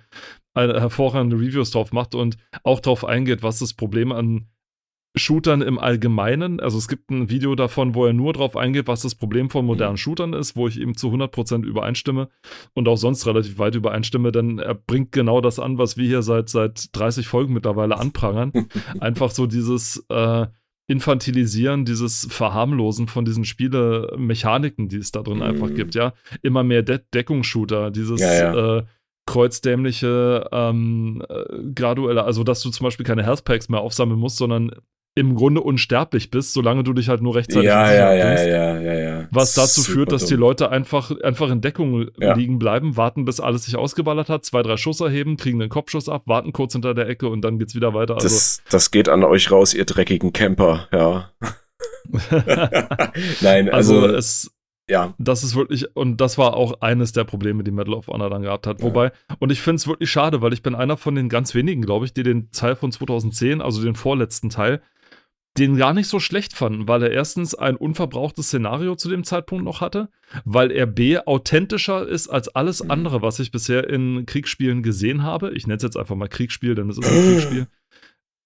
eine hervorragende Reviews drauf macht und auch darauf eingeht, was das Problem an Shootern im Allgemeinen. Also es gibt ein Video davon, wo er nur darauf eingeht, was das Problem von modernen. Shootern ist, wo ich ihm zu 100% übereinstimme und auch sonst relativ weit übereinstimme, denn er bringt genau das an, was wir hier seit, seit 30 Folgen mittlerweile anprangern. Einfach so dieses äh, Infantilisieren, dieses Verharmlosen von diesen Spielemechaniken, die es da drin mhm. einfach gibt, ja. Immer mehr De Deckungsshooter, dieses ja, ja. Äh, kreuzdämliche ähm, äh, graduelle, also dass du zum Beispiel keine Health Packs mehr aufsammeln musst, sondern im Grunde unsterblich bist, solange du dich halt nur rechtzeitig
ja, ja, ja, ja, ja, ja.
Was dazu Super führt, dass dumm. die Leute einfach, einfach in Deckung ja. liegen bleiben, warten, bis alles sich ausgeballert hat, zwei, drei Schuss erheben, kriegen den Kopfschuss ab, warten kurz hinter der Ecke und dann geht's wieder weiter.
Also, das, das geht an euch raus, ihr dreckigen Camper, ja. Nein, also,
also es, ja. Das ist wirklich, und das war auch eines der Probleme, die Medal of Honor dann gehabt hat. Ja. Wobei, und ich finde es wirklich schade, weil ich bin einer von den ganz wenigen, glaube ich, die den Teil von 2010, also den vorletzten Teil, den gar nicht so schlecht fanden, weil er erstens ein unverbrauchtes Szenario zu dem Zeitpunkt noch hatte, weil er B authentischer ist als alles mhm. andere, was ich bisher in Kriegsspielen gesehen habe. Ich nenne es jetzt einfach mal Kriegsspiel, denn es ist ein Kriegsspiel.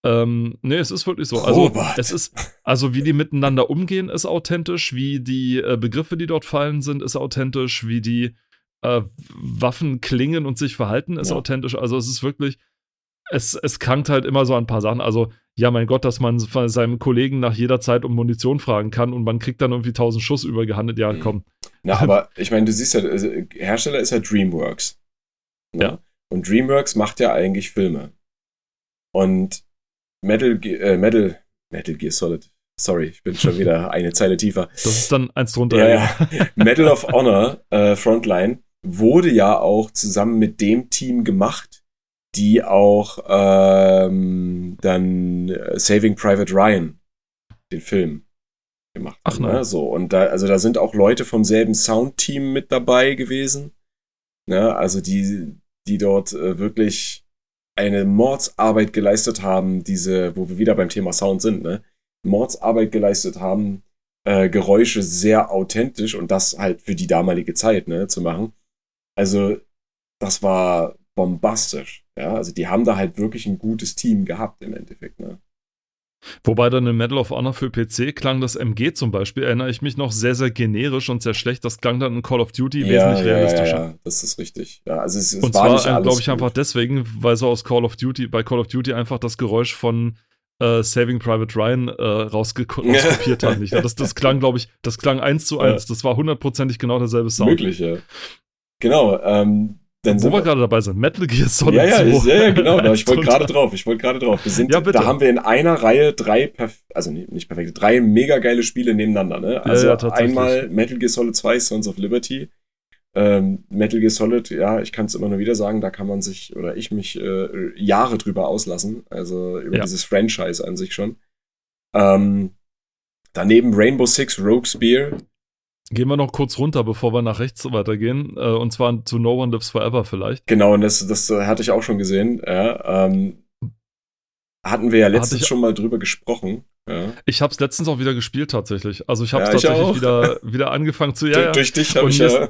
Ähm, nee, es ist wirklich so. Also, Robert. es ist, also wie die miteinander umgehen, ist authentisch, wie die äh, Begriffe, die dort fallen sind, ist authentisch, wie die äh, Waffen klingen und sich verhalten, ist ja. authentisch. Also es ist wirklich, es, es krankt halt immer so ein paar Sachen. Also, ja, mein Gott, dass man von seinem Kollegen nach jeder Zeit um Munition fragen kann und man kriegt dann irgendwie tausend Schuss übergehandelt. Ja, komm.
Na, aber ich meine, du siehst ja, also, Hersteller ist ja DreamWorks. Ne? Ja. Und DreamWorks macht ja eigentlich Filme. Und Metal, äh, Metal, Metal Gear Solid. Sorry, ich bin schon wieder eine Zeile tiefer.
Das ist dann eins drunter.
Ja, ja. Medal of Honor äh, Frontline wurde ja auch zusammen mit dem Team gemacht, die auch ähm, dann äh, Saving Private Ryan, den Film, gemacht
Ach, haben. Ne?
So, und da, also da sind auch Leute vom selben Soundteam mit dabei gewesen. Ne? Also die, die dort äh, wirklich eine Mordsarbeit geleistet haben, diese, wo wir wieder beim Thema Sound sind, ne? Mordsarbeit geleistet haben, äh, Geräusche sehr authentisch und das halt für die damalige Zeit, ne, zu machen. Also, das war bombastisch, ja. Also, die haben da halt wirklich ein gutes Team gehabt im Endeffekt, ne.
Wobei dann in Medal of Honor für PC klang das MG zum Beispiel, erinnere ich mich noch sehr, sehr generisch und sehr schlecht. Das klang dann in Call of Duty ja, wesentlich ja, realistischer. Ja, ja,
das ist richtig. Ja, also es,
es und zwar, äh, glaube ich, gut. einfach deswegen, weil so aus Call of Duty, bei Call of Duty einfach das Geräusch von äh, Saving Private Ryan äh, rauskopiert haben. Das, das klang, glaube ich, das klang eins zu eins. Das war hundertprozentig genau derselbe Sound.
Möglich, ja. Genau, ähm,
dann Wo wir gerade dabei sind, Metal Gear Solid
ja, ja, 2. Ja, ja, genau. ich wollte gerade drauf. Ich wollte gerade drauf. Wir sind, ja, bitte. Da haben wir in einer Reihe drei, also nicht perfekte, drei mega geile Spiele nebeneinander. Ne? Also ja, ja, einmal Metal Gear Solid 2, Sons of Liberty. Ähm, Metal Gear Solid, ja, ich kann es immer nur wieder sagen, da kann man sich oder ich mich äh, Jahre drüber auslassen. Also über dieses Franchise an sich schon. Ähm, daneben Rainbow Six Rogue Spear,
Gehen wir noch kurz runter, bevor wir nach rechts weitergehen. Äh, und zwar zu No One Lives Forever vielleicht.
Genau, und das, das äh, hatte ich auch schon gesehen. Ja, ähm, hatten wir ja letztens schon mal drüber gesprochen. Ja.
Ich habe es letztens auch wieder gespielt tatsächlich. Also ich habe es ja, tatsächlich wieder, wieder angefangen zu. Ja,
durch, durch dich habe ich ja.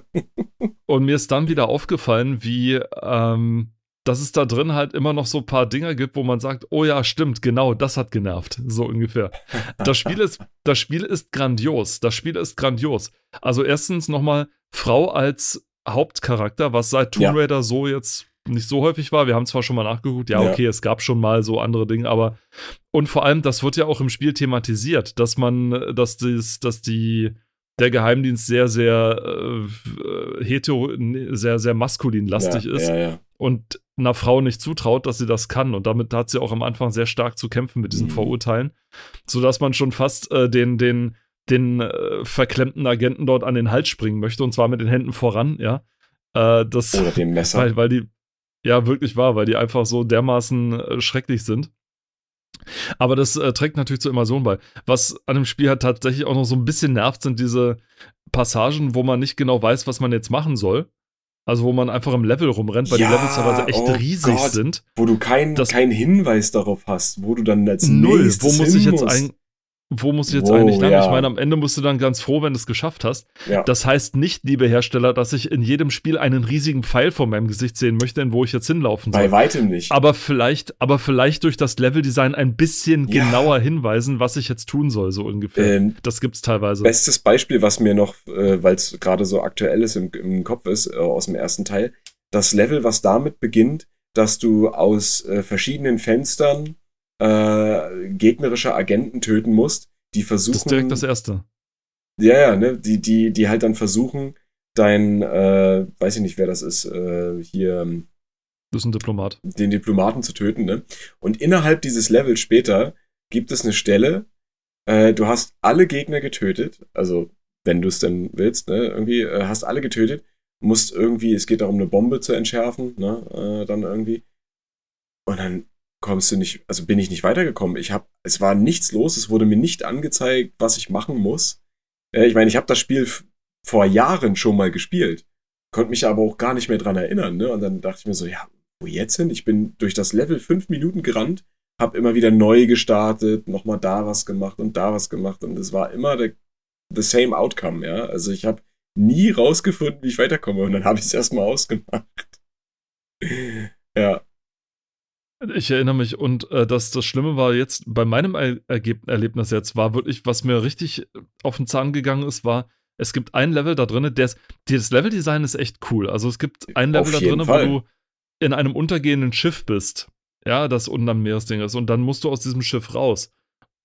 und mir ist dann wieder aufgefallen, wie ähm, dass es da drin halt immer noch so ein paar Dinger gibt, wo man sagt, oh ja, stimmt, genau, das hat genervt, so ungefähr. Das Spiel ist, das Spiel ist grandios, das Spiel ist grandios. Also erstens nochmal Frau als Hauptcharakter, was seit Tomb Raider ja. so jetzt nicht so häufig war. Wir haben zwar schon mal nachgeguckt, ja, okay, ja. es gab schon mal so andere Dinge, aber und vor allem, das wird ja auch im Spiel thematisiert, dass man, dass das, dass die der Geheimdienst sehr, sehr äh, hetero, sehr, sehr maskulin lastig
ja,
ist.
Ja, ja.
Und einer Frau nicht zutraut, dass sie das kann. Und damit hat sie auch am Anfang sehr stark zu kämpfen mit diesen
Mhm.
Vorurteilen, sodass man schon fast äh, den, den, den äh, verklemmten Agenten dort an den Hals springen möchte, und zwar mit den Händen voran, ja. Äh, das,
Oder dem Messer.
weil, weil die, ja, wirklich wahr, weil die einfach so dermaßen äh, schrecklich sind. Aber das äh, trägt natürlich zur Immersion bei. Was an dem Spiel halt tatsächlich auch noch so ein bisschen nervt, sind diese Passagen, wo man nicht genau weiß, was man jetzt machen soll. Also wo man einfach im Level rumrennt, weil
Ja,
die Levels teilweise echt
oh
riesig
Gott.
sind.
wo du keinen keinen Hinweis darauf hast, wo du dann als
Null. Wo muss ich jetzt ein, wo muss ich jetzt
Wow,
eigentlich lang?
ja.
Ich meine, am Ende musst du dann ganz froh, wenn du es geschafft hast.
Ja.
Das heißt nicht, liebe Hersteller, dass ich in jedem Spiel einen riesigen Pfeil vor meinem Gesicht sehen möchte, in wo ich jetzt hinlaufen soll.
Bei weitem nicht.
aber vielleicht, aber vielleicht durch das Leveldesign ein bisschen
Ja.
genauer hinweisen, was ich jetzt tun soll, so ungefähr.
Ähm,
das gibt's teilweise.
Bestes Beispiel, was mir noch, äh, weil es gerade so aktuell ist im, im Kopf ist, äh, aus dem ersten Teil, das Level, was damit beginnt, dass du aus äh, verschiedenen Fenstern äh, gegnerische Agenten töten musst, die versuchen.
das ist direkt das erste.
Ja, ja, ne, die, die, die halt dann versuchen, dein, äh, weiß ich nicht, wer das ist, äh, hier ähm,
Das ist ein Diplomat.
den Diplomaten zu töten, ne? Und innerhalb dieses Levels später gibt es eine Stelle, äh, du hast alle Gegner getötet, also wenn du es denn willst, ne? Irgendwie äh, hast alle getötet, musst irgendwie, es geht darum, eine Bombe zu entschärfen, ne? Äh, dann irgendwie. Und dann kommst du nicht, also bin ich nicht weitergekommen. Ich habe, es war nichts los, es wurde mir nicht angezeigt, was ich machen muss. Äh, ich meine, ich habe das Spiel vor Jahren schon mal gespielt, konnte mich aber auch gar nicht mehr dran erinnern, ne? Und dann dachte ich mir so, ja, wo jetzt hin? Ich bin durch das Level fünf Minuten gerannt, habe immer wieder neu gestartet, nochmal da was gemacht und da was gemacht und es war immer der, the same outcome, ja. Also ich habe nie rausgefunden, wie ich weiterkomme und dann habe ich es erstmal ausgemacht. ja.
Ich erinnere mich und äh, das, das Schlimme war jetzt, bei meinem er Erlebnis jetzt, war wirklich, was mir richtig auf den Zahn gegangen ist, war, es gibt ein Level da drin, das Leveldesign ist echt cool. Also es gibt ein Level da drin,
Fall.
wo du in einem untergehenden Schiff bist. Ja, das unten am Meeresding ist. Und dann musst du aus diesem Schiff raus.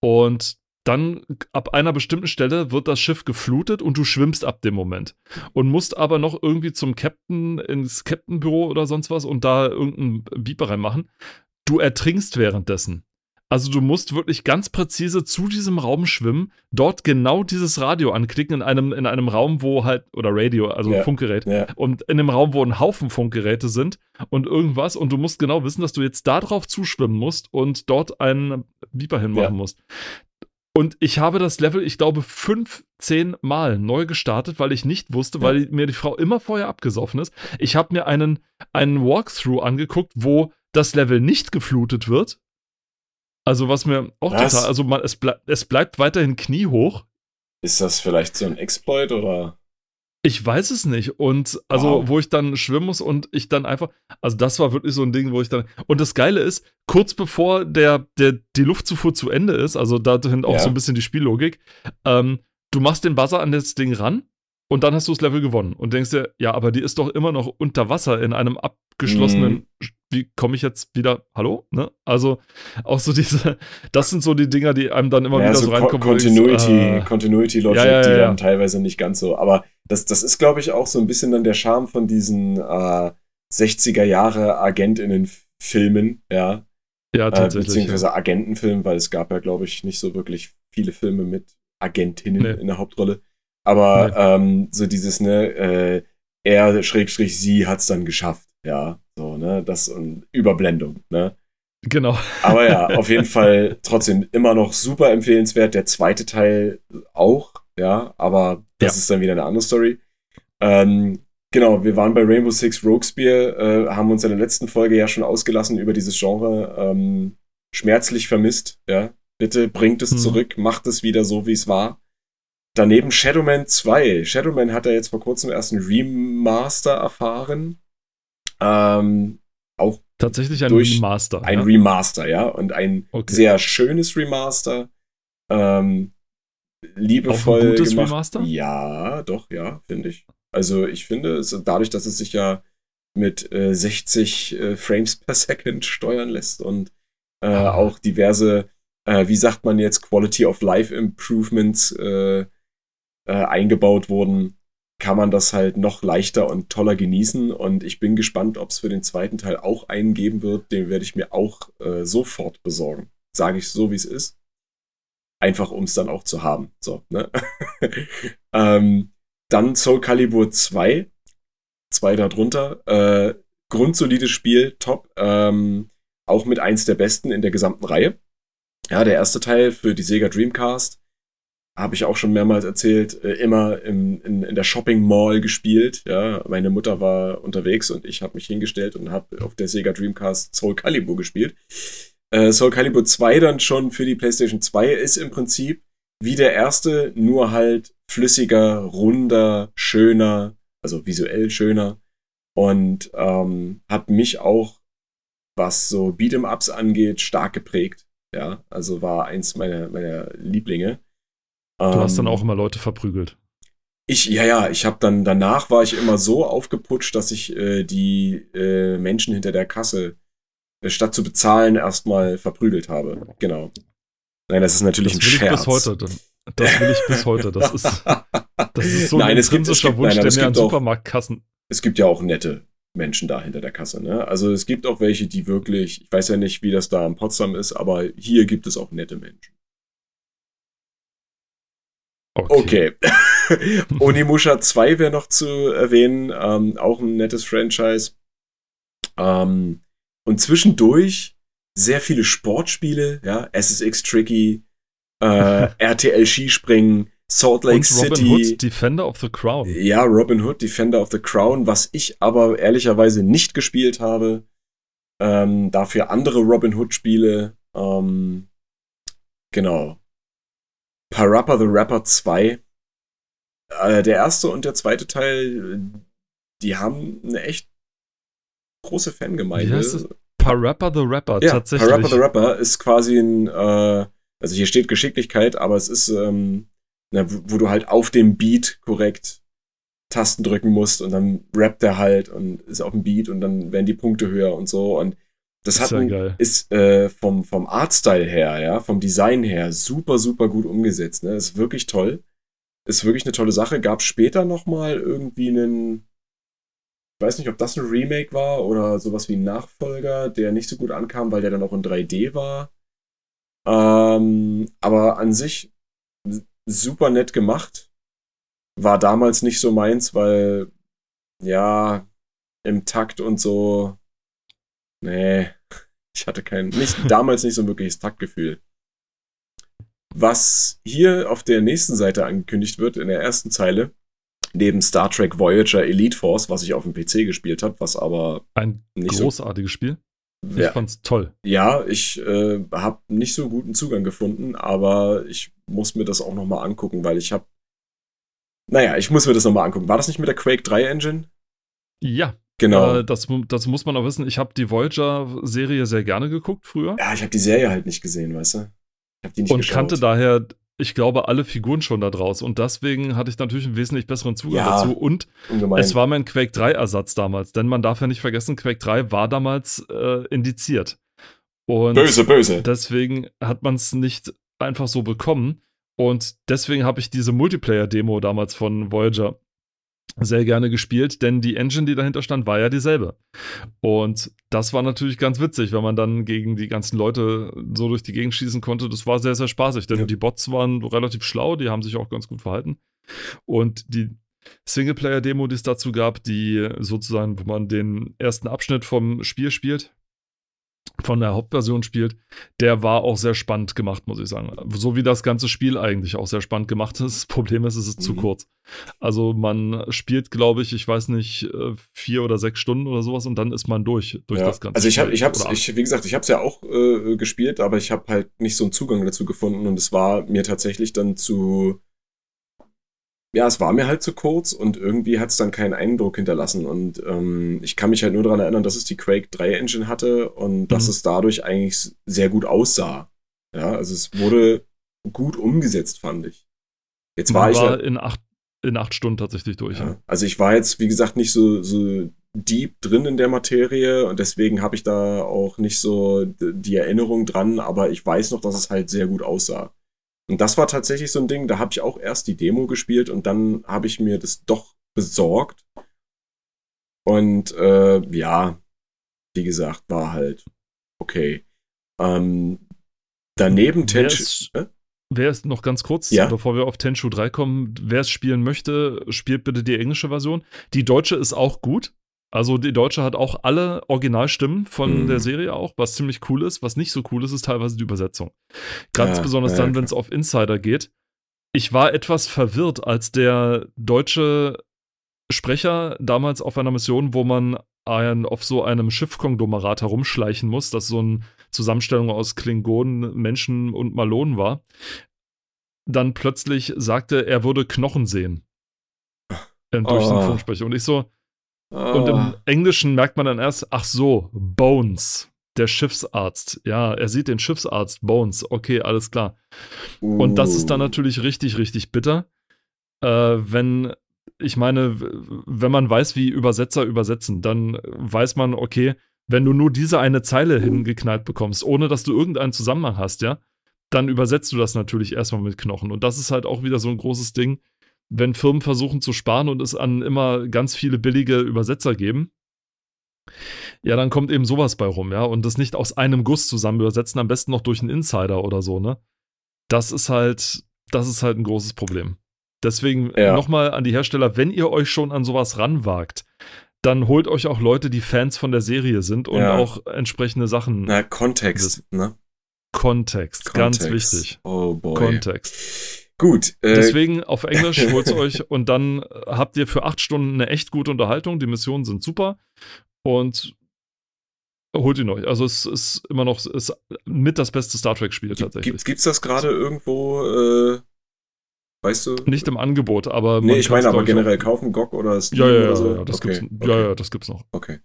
Und dann ab einer bestimmten Stelle wird das Schiff geflutet und du schwimmst ab dem Moment. Und musst aber noch irgendwie zum Captain, ins Captain-Büro oder sonst was und da irgendeinen Beeper reinmachen. Du ertrinkst währenddessen. Also du musst wirklich ganz präzise zu diesem Raum schwimmen, dort genau dieses Radio anklicken in einem, in einem Raum, wo halt, oder Radio, also
Ja.
Funkgerät,
Ja.
und in einem Raum, wo ein Haufen Funkgeräte sind und irgendwas und du musst genau wissen, dass du jetzt da drauf zuschwimmen musst und dort einen Beeper hinmachen
Ja.
musst. Und ich habe das Level, ich glaube, 15 Mal neu gestartet, weil ich nicht wusste,
Ja.
weil mir die Frau immer vorher abgesoffen ist. Ich habe mir einen, einen Walkthrough angeguckt, wo das Level nicht geflutet wird. Also was mir auch
Was?
total, also man, es, ble es bleibt weiterhin kniehoch.
Ist das vielleicht so ein Exploit oder?
Ich weiß es nicht. Und also,
Wow.
wo ich dann schwimmen muss und ich dann einfach, also das war wirklich so ein Ding, wo ich dann. Und das Geile ist, kurz bevor der, der, die Luftzufuhr zu Ende ist, also dahin auch
Ja.
so ein bisschen die Spiellogik, ähm, du machst den Buzzer an das Ding ran und dann hast du das Level gewonnen und denkst dir, ja, aber die ist doch immer noch unter Wasser in einem abgeschlossenen.
Mhm.
Wie komme ich jetzt wieder? Hallo? Ne? Also auch so diese, das sind so die Dinger, die einem dann immer
Ja,
wieder
so
so reinkommen. denkst,
Continuity,
äh,
Continuity Logic,
Ja, ja,
die dann teilweise nicht ganz so. Aber das, das ist, glaube ich, auch so ein bisschen dann der Charme von diesen äh, 60er Jahre AgentInnen-Filmen, ja.
ja,
Äh,
tatsächlich.
beziehungsweise Agentenfilmen, weil es gab ja, glaube ich, nicht so wirklich viele Filme mit Agentinnen
Nee.
in der Hauptrolle. Aber
Nee.
ähm, so dieses, ne, äh, er, Schrägstrich, sie hat's dann geschafft, ja. So, ne, das und Überblendung, ne.
Genau.
Aber ja, auf jeden Fall trotzdem immer noch super empfehlenswert. Der zweite Teil auch, ja, aber das
Ja.
ist dann wieder eine andere Story. Ähm, genau, wir waren bei Rainbow Six Roguespear, äh, haben uns in der letzten Folge ja schon ausgelassen über dieses Genre. Ähm, schmerzlich vermisst, ja. Bitte bringt es
Mhm.
zurück, macht es wieder so, wie es war. Daneben Shadowman 2. Shadowman hat ja jetzt vor kurzem erst einen Remaster erfahren. Ähm, auch
Tatsächlich ein Remaster.
ein
ja?
Remaster, ja, und ein
Okay.
sehr schönes Remaster. Ähm, liebevoll
Auch ein gutes
gemacht.
Remaster?
Ja, doch, ja, finde ich. Also ich finde, es, dadurch, dass es sich ja mit äh, 60 äh, Frames per Second steuern lässt und äh,
Ah.
auch diverse, äh, wie sagt man jetzt, Quality of Life Improvements äh, äh, eingebaut wurden, kann man das halt noch leichter und toller genießen. Und ich bin gespannt, ob es für den zweiten Teil auch einen geben wird. Den werde ich mir auch äh, sofort besorgen. Sage ich so, wie es ist. Einfach, um es dann auch zu haben. So, ne? ähm, dann Soul Calibur 2. Zwei darunter. Äh, grundsolides Spiel, top. Ähm, auch mit eins der besten in der gesamten Reihe. Ja, der erste Teil für die Sega Dreamcast habe ich auch schon mehrmals erzählt, äh, immer im, in, in der Shopping Mall gespielt. Ja, meine Mutter war unterwegs und ich habe mich hingestellt und habe auf der Sega Dreamcast Soul Calibur gespielt. Äh, Soul Calibur 2 dann schon für die PlayStation 2 ist im Prinzip wie der erste, nur halt flüssiger, runder, schöner, also visuell schöner und ähm, hat mich auch, was so Beat'em Ups angeht, stark geprägt. Ja, also war eins meiner, meiner Lieblinge.
Du hast dann ähm, auch immer Leute verprügelt.
Ich, ja, ja, ich habe dann, danach war ich immer so aufgeputscht, dass ich äh, die äh, Menschen hinter der Kasse, äh, statt zu bezahlen, erstmal verprügelt habe. Genau. Nein, das ist natürlich
das
ein Scherz.
Ich bis heute. Das will ich bis heute. Das ist, das ist so
nein, ein intrinsischer
Wunsch,
nein,
der mir an Supermarktkassen.
Es gibt ja auch nette Menschen da hinter der Kasse. Ne? Also es gibt auch welche, die wirklich, ich weiß ja nicht, wie das da in Potsdam ist, aber hier gibt es auch nette Menschen. Okay. okay. Onimusha 2 wäre noch zu erwähnen. Ähm, auch ein nettes Franchise. Ähm, und zwischendurch sehr viele Sportspiele, ja, SSX Tricky, äh, RTL Skispringen, Salt Lake und Robin City.
Hood, Defender of the Crown.
Ja, Robin Hood, Defender of the Crown, was ich aber ehrlicherweise nicht gespielt habe. Ähm, dafür andere Robin Hood-Spiele. Ähm, genau. Parappa the Rapper 2. Äh, der erste und der zweite Teil, die haben eine echt große Fangemeinde.
Parappa the Rapper,
ja,
tatsächlich.
Parappa the Rapper ist quasi ein, äh, also hier steht Geschicklichkeit, aber es ist, ähm, na, wo du halt auf dem Beat korrekt Tasten drücken musst und dann rappt er halt und ist auf dem Beat und dann werden die Punkte höher und so und das hat ist, ja ist äh, vom, vom Artstyle her, ja, vom Design her super, super gut umgesetzt. Ne? Ist wirklich toll. Ist wirklich eine tolle Sache. Gab später nochmal irgendwie einen, ich weiß nicht, ob das ein Remake war oder sowas wie ein Nachfolger, der nicht so gut ankam, weil der dann auch in 3D war. Ähm, aber an sich super nett gemacht. War damals nicht so meins, weil ja, im Takt und so Nee, ich hatte kein, nicht, damals nicht so ein wirkliches Taktgefühl. Was hier auf der nächsten Seite angekündigt wird, in der ersten Zeile, neben Star Trek Voyager Elite Force, was ich auf dem PC gespielt habe, was aber
ein großartiges so, Spiel. Ich ja, fand's toll.
Ja, ich äh, habe nicht so guten Zugang gefunden, aber ich muss mir das auch noch mal angucken, weil ich habe naja, ich muss mir das noch mal angucken. War das nicht mit der Quake 3 Engine?
Ja,
Genau.
Äh, das, das muss man auch wissen. Ich habe die Voyager-Serie sehr gerne geguckt früher.
Ja, ich habe die Serie halt nicht gesehen, weißt du? Ich
habe die nicht Und geschaut. kannte daher, ich glaube, alle Figuren schon da draus. Und deswegen hatte ich natürlich einen wesentlich besseren Zugang ja, dazu. Und ungemein. es war mein Quake 3-Ersatz damals. Denn man darf ja nicht vergessen, Quake 3 war damals äh, indiziert. Und
böse, böse.
Deswegen hat man es nicht einfach so bekommen. Und deswegen habe ich diese Multiplayer-Demo damals von Voyager sehr gerne gespielt, denn die Engine, die dahinter stand, war ja dieselbe. Und das war natürlich ganz witzig, wenn man dann gegen die ganzen Leute so durch die Gegend schießen konnte. Das war sehr, sehr spaßig, denn ja. die Bots waren relativ schlau, die haben sich auch ganz gut verhalten. Und die Singleplayer-Demo, die es dazu gab, die sozusagen, wo man den ersten Abschnitt vom Spiel spielt, von der Hauptversion spielt, der war auch sehr spannend gemacht, muss ich sagen. So wie das ganze Spiel eigentlich auch sehr spannend gemacht ist. Das Problem ist, es ist mhm. zu kurz. Also man spielt, glaube ich, ich weiß nicht, äh, vier oder sechs Stunden oder sowas und dann ist man durch, durch
ja.
das ganze
Also ich habe, ich habe, ich, wie gesagt, ich habe es ja auch äh, gespielt, aber ich habe halt nicht so einen Zugang dazu gefunden und es war mir tatsächlich dann zu ja, es war mir halt zu kurz und irgendwie hat es dann keinen Eindruck hinterlassen. Und ähm, ich kann mich halt nur daran erinnern, dass es die Quake 3 Engine hatte und mhm. dass es dadurch eigentlich sehr gut aussah. Ja, also es wurde gut umgesetzt, fand ich.
Jetzt war, war ich. War in acht, in acht Stunden tatsächlich durch. Ja.
Ja. Also ich war jetzt, wie gesagt, nicht so, so deep drin in der Materie und deswegen habe ich da auch nicht so die Erinnerung dran, aber ich weiß noch, dass es halt sehr gut aussah. Und das war tatsächlich so ein Ding, da habe ich auch erst die Demo gespielt und dann habe ich mir das doch besorgt. Und äh, ja, wie gesagt, war halt okay. Ähm, daneben
Tenchu. Äh? Wer es noch ganz kurz, ja? bevor wir auf Tenchu 3 kommen, wer es spielen möchte, spielt bitte die englische Version. Die deutsche ist auch gut. Also die Deutsche hat auch alle Originalstimmen von mhm. der Serie auch, was ziemlich cool ist. Was nicht so cool ist, ist teilweise die Übersetzung. Ganz ja, besonders ja, dann, wenn es auf Insider geht. Ich war etwas verwirrt, als der deutsche Sprecher damals auf einer Mission, wo man ein, auf so einem Schiffkonglomerat herumschleichen muss, das so eine Zusammenstellung aus Klingonen, Menschen und Malonen war, dann plötzlich sagte, er würde Knochen sehen. Durch oh. Funksprecher. Und ich so, und im ah. Englischen merkt man dann erst, ach so, Bones, der Schiffsarzt. Ja, er sieht den Schiffsarzt, Bones. Okay, alles klar. Uh. Und das ist dann uh. natürlich richtig, richtig bitter. Äh, wenn, ich meine, wenn man weiß, wie Übersetzer übersetzen, dann weiß man, okay, wenn du nur diese eine Zeile hingeknallt bekommst, ohne dass du irgendeinen Zusammenhang hast, ja, dann übersetzt du das natürlich erstmal mit Knochen. Und das ist halt auch wieder so ein großes Ding wenn Firmen versuchen zu sparen und es an immer ganz viele billige Übersetzer geben, ja, dann kommt eben sowas bei rum, ja. Und das nicht aus einem Guss zusammen übersetzen, am besten noch durch einen Insider oder so, ne? Das ist halt, das ist halt ein großes Problem. Deswegen ja. nochmal an die Hersteller, wenn ihr euch schon an sowas ranwagt, dann holt euch auch Leute, die Fans von der Serie sind und ja. auch entsprechende Sachen.
Na, Kontext, ne?
Kontext, Kontext, ganz wichtig.
Oh boy.
Kontext.
Gut.
Äh, Deswegen auf Englisch holt euch und dann habt ihr für acht Stunden eine echt gute Unterhaltung. Die Missionen sind super und holt ihn euch. Also es ist immer noch ist mit das beste Star Trek-Spiel tatsächlich.
Gibt es das gerade irgendwo? Äh, weißt du?
Nicht im Angebot, aber
nee, ich meine aber generell kaufen GOG oder
Steam ja, ja, ja, oder so. Ja, das okay, gibt's, okay. ja, ja, das gibt's noch.
Okay.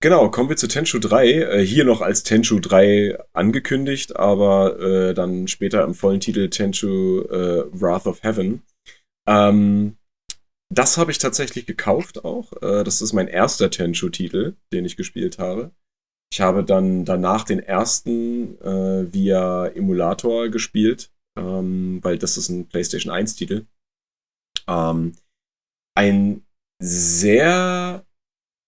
Genau, kommen wir zu Tenchu 3. Äh, hier noch als Tenchu 3 angekündigt, aber äh, dann später im vollen Titel Tenchu äh, Wrath of Heaven. Ähm, das habe ich tatsächlich gekauft auch. Äh, das ist mein erster Tenchu-Titel, den ich gespielt habe. Ich habe dann danach den ersten äh, via Emulator gespielt, ähm, weil das ist ein PlayStation 1-Titel. Ähm, ein sehr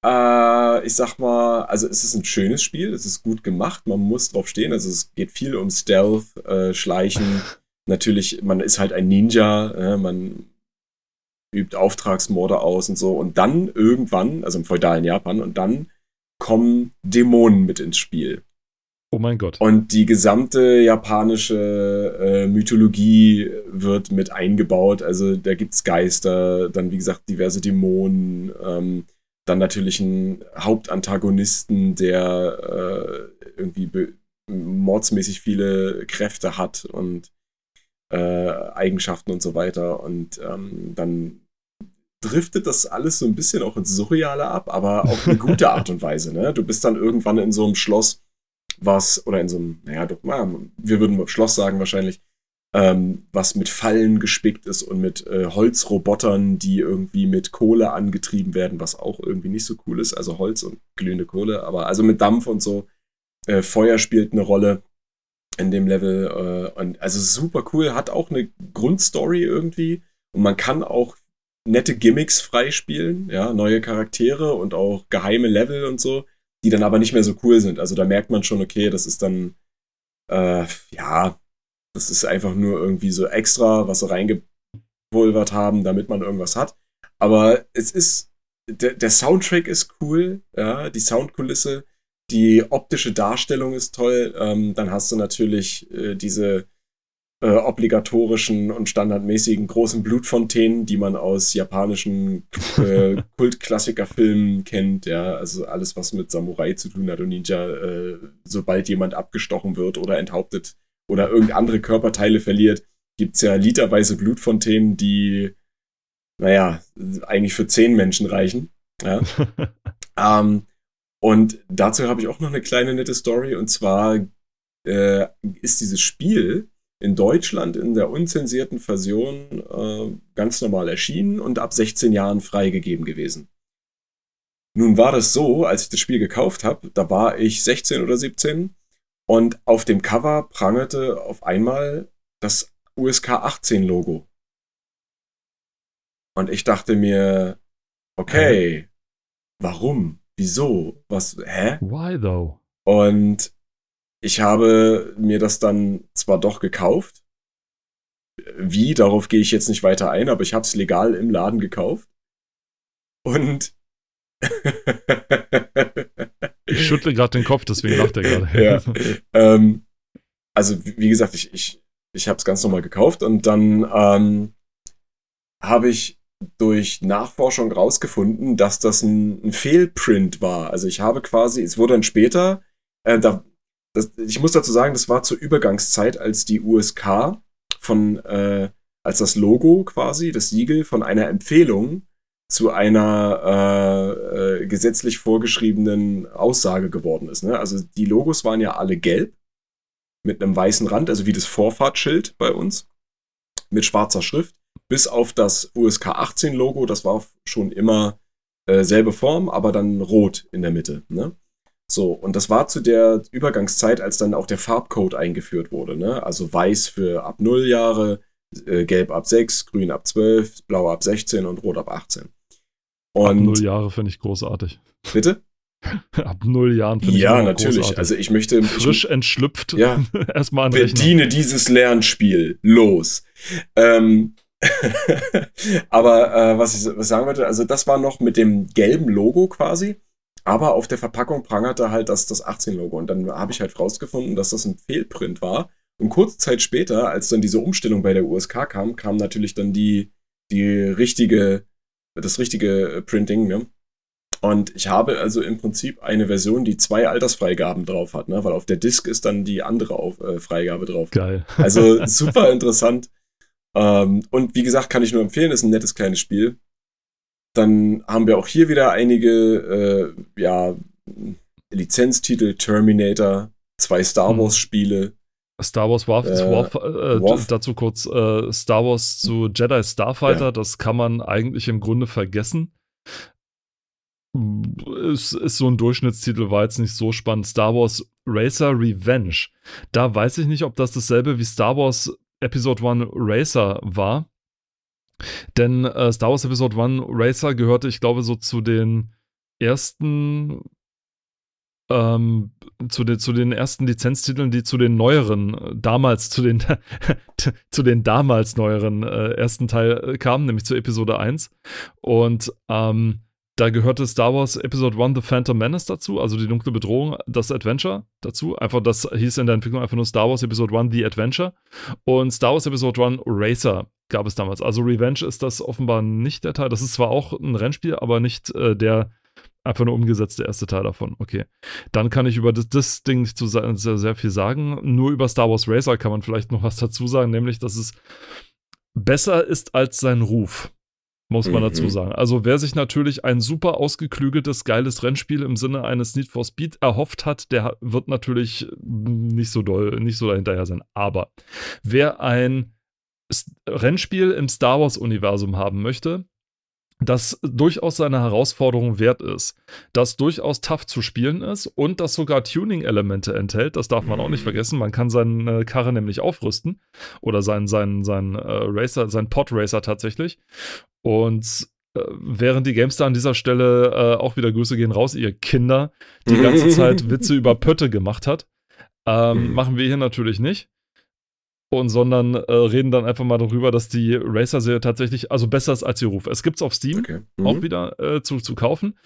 äh, ich sag mal, also es ist ein schönes Spiel, es ist gut gemacht, man muss drauf stehen. Also es geht viel um Stealth, äh, Schleichen. Natürlich, man ist halt ein Ninja, äh, man übt Auftragsmorde aus und so. Und dann irgendwann, also im feudalen Japan, und dann kommen Dämonen mit ins Spiel.
Oh mein Gott.
Und die gesamte japanische äh, Mythologie wird mit eingebaut. Also da gibt es Geister, dann wie gesagt diverse Dämonen. Ähm, dann natürlich einen Hauptantagonisten, der äh, irgendwie mordsmäßig viele Kräfte hat und äh, Eigenschaften und so weiter. Und ähm, dann driftet das alles so ein bisschen auch ins Surreale ab, aber auf eine gute Art und Weise. Ne? Du bist dann irgendwann in so einem Schloss, was, oder in so einem, naja, wir würden Schloss sagen wahrscheinlich, ähm, was mit Fallen gespickt ist und mit äh, Holzrobotern, die irgendwie mit Kohle angetrieben werden, was auch irgendwie nicht so cool ist. Also Holz und glühende Kohle, aber also mit Dampf und so. Äh, Feuer spielt eine Rolle in dem Level. Äh, und also super cool, hat auch eine Grundstory irgendwie. Und man kann auch nette Gimmicks freispielen, ja, neue Charaktere und auch geheime Level und so, die dann aber nicht mehr so cool sind. Also da merkt man schon, okay, das ist dann, äh, ja, das ist einfach nur irgendwie so extra, was sie reingepulvert haben, damit man irgendwas hat. Aber es ist, der, der Soundtrack ist cool, ja, die Soundkulisse, die optische Darstellung ist toll. Ähm, dann hast du natürlich äh, diese äh, obligatorischen und standardmäßigen großen Blutfontänen, die man aus japanischen äh, Kultklassikerfilmen kennt. Ja, also alles, was mit Samurai zu tun hat und Ninja, äh, sobald jemand abgestochen wird oder enthauptet, oder irgendeine andere Körperteile verliert, gibt es ja literweise Blutfontänen, die, naja, eigentlich für zehn Menschen reichen. Ja. ähm, und dazu habe ich auch noch eine kleine nette Story. Und zwar äh, ist dieses Spiel in Deutschland in der unzensierten Version äh, ganz normal erschienen und ab 16 Jahren freigegeben gewesen. Nun war das so, als ich das Spiel gekauft habe, da war ich 16 oder 17 und auf dem Cover prangerte auf einmal das USK 18 Logo. Und ich dachte mir, okay, warum? Wieso? Was? Hä?
Why though?
Und ich habe mir das dann zwar doch gekauft. Wie, darauf gehe ich jetzt nicht weiter ein, aber ich habe es legal im Laden gekauft. Und
ich schüttle gerade den Kopf, deswegen lacht er gerade.
ja. ähm, also, wie gesagt, ich, ich, ich habe es ganz normal gekauft und dann ähm, habe ich durch Nachforschung rausgefunden, dass das ein, ein, Fehlprint war. Also ich habe quasi, es wurde dann später, äh, da, das, ich muss dazu sagen, das war zur Übergangszeit, als die USK von, äh, als das Logo quasi, das Siegel von einer Empfehlung zu einer äh, äh, gesetzlich vorgeschriebenen Aussage geworden ist. Ne? Also die Logos waren ja alle gelb mit einem weißen Rand, also wie das Vorfahrtsschild bei uns, mit schwarzer Schrift, bis auf das USK 18 Logo, das war schon immer äh, selbe Form, aber dann rot in der Mitte. Ne? So, und das war zu der Übergangszeit, als dann auch der Farbcode eingeführt wurde. Ne? Also weiß für ab 0 Jahre, äh, gelb ab 6, grün ab 12, blau ab 16 und rot ab 18.
Und ab 0 Jahre finde ich großartig.
Bitte?
Ab null Jahren
finde ich Ja, natürlich. Großartig. Also ich möchte.
Frisch
ich,
entschlüpft.
Ja. Erstmal an Bediene dieses Lernspiel. Los. Ähm, aber äh, was ich was sagen wollte, also das war noch mit dem gelben Logo quasi. Aber auf der Verpackung prangerte halt das, das 18-Logo. Und dann habe ich halt rausgefunden, dass das ein Fehlprint war. Und kurze Zeit später, als dann diese Umstellung bei der USK kam, kam natürlich dann die, die richtige, das richtige Printing, ne? Und ich habe also im Prinzip eine Version, die zwei Altersfreigaben drauf hat, ne? weil auf der Disk ist dann die andere auf, äh, Freigabe drauf.
Geil.
Also super interessant. Ähm, und wie gesagt, kann ich nur empfehlen, ist ein nettes kleines Spiel. Dann haben wir auch hier wieder einige äh, ja, Lizenztitel, Terminator, zwei Star hm.
Star Wars Warf, äh, Warf, äh, Warf. dazu kurz äh, Star Wars zu Jedi Starfighter, ja. das kann man eigentlich im Grunde vergessen. Es ist so ein Durchschnittstitel, war jetzt nicht so spannend. Star Wars Racer Revenge. Da weiß ich nicht, ob das dasselbe wie Star Wars Episode 1 Racer war. Denn äh, Star Wars Episode 1 Racer gehörte, ich glaube, so zu den ersten ähm, zu, den, zu den ersten Lizenztiteln, die zu den neueren, damals zu den, zu den damals neueren äh, ersten Teil äh, kamen, nämlich zu Episode 1. Und ähm, da gehörte Star Wars Episode 1 The Phantom Menace dazu, also die dunkle Bedrohung, das Adventure dazu. Einfach, das hieß in der Entwicklung einfach nur Star Wars Episode 1 The Adventure. Und Star Wars Episode 1 Racer gab es damals. Also Revenge ist das offenbar nicht der Teil. Das ist zwar auch ein Rennspiel, aber nicht äh, der einfach nur umgesetzte erste Teil davon. Okay. Dann kann ich über das, das Ding nicht zu sehr, sehr viel sagen. Nur über Star Wars Racer kann man vielleicht noch was dazu sagen, nämlich, dass es besser ist als sein Ruf muss man mhm. dazu sagen. Also wer sich natürlich ein super ausgeklügeltes, geiles Rennspiel im Sinne eines Need for Speed erhofft hat, der wird natürlich nicht so doll, nicht so dahinterher sein. Aber wer ein Rennspiel im Star Wars-Universum haben möchte, das durchaus seine Herausforderung wert ist, das durchaus tough zu spielen ist und das sogar Tuning-Elemente enthält. Das darf man auch nicht mhm. vergessen. Man kann seine Karre nämlich aufrüsten oder seinen, seinen, seinen äh, Racer, seinen Pod-Racer tatsächlich. Und äh, während die Gamestar an dieser Stelle äh, auch wieder Grüße gehen raus, ihr Kinder, die ganze Zeit Witze über Pötte gemacht hat, ähm, mhm. machen wir hier natürlich nicht und sondern äh, reden dann einfach mal darüber, dass die Racer-Serie tatsächlich also besser ist als ihr Ruf. Es gibt es auf Steam okay. mhm. auch wieder äh, zu, zu kaufen.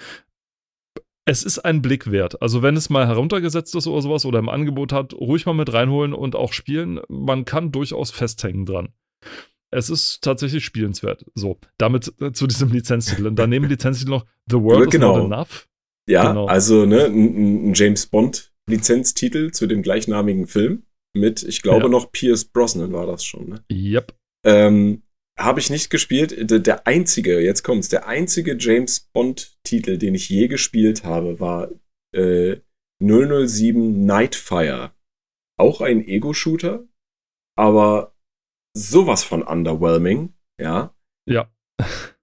Es ist ein Blick wert. Also wenn es mal heruntergesetzt ist oder sowas oder im Angebot hat, ruhig mal mit reinholen und auch spielen. Man kann durchaus festhängen dran. Es ist tatsächlich spielenswert. So, damit äh, zu diesem Lizenztitel. Und daneben Lizenztitel noch The World genau. is Not Enough.
Ja, genau. also ne, ein, ein James Bond Lizenztitel zu dem gleichnamigen Film mit, ich glaube ja. noch Pierce Brosnan war das schon. Ne?
Yep.
Ähm, habe ich nicht gespielt. Der einzige, jetzt kommt's, der einzige James Bond-Titel, den ich je gespielt habe, war äh, 007 Nightfire. Auch ein Ego-Shooter, aber sowas von underwhelming, ja.
Ja.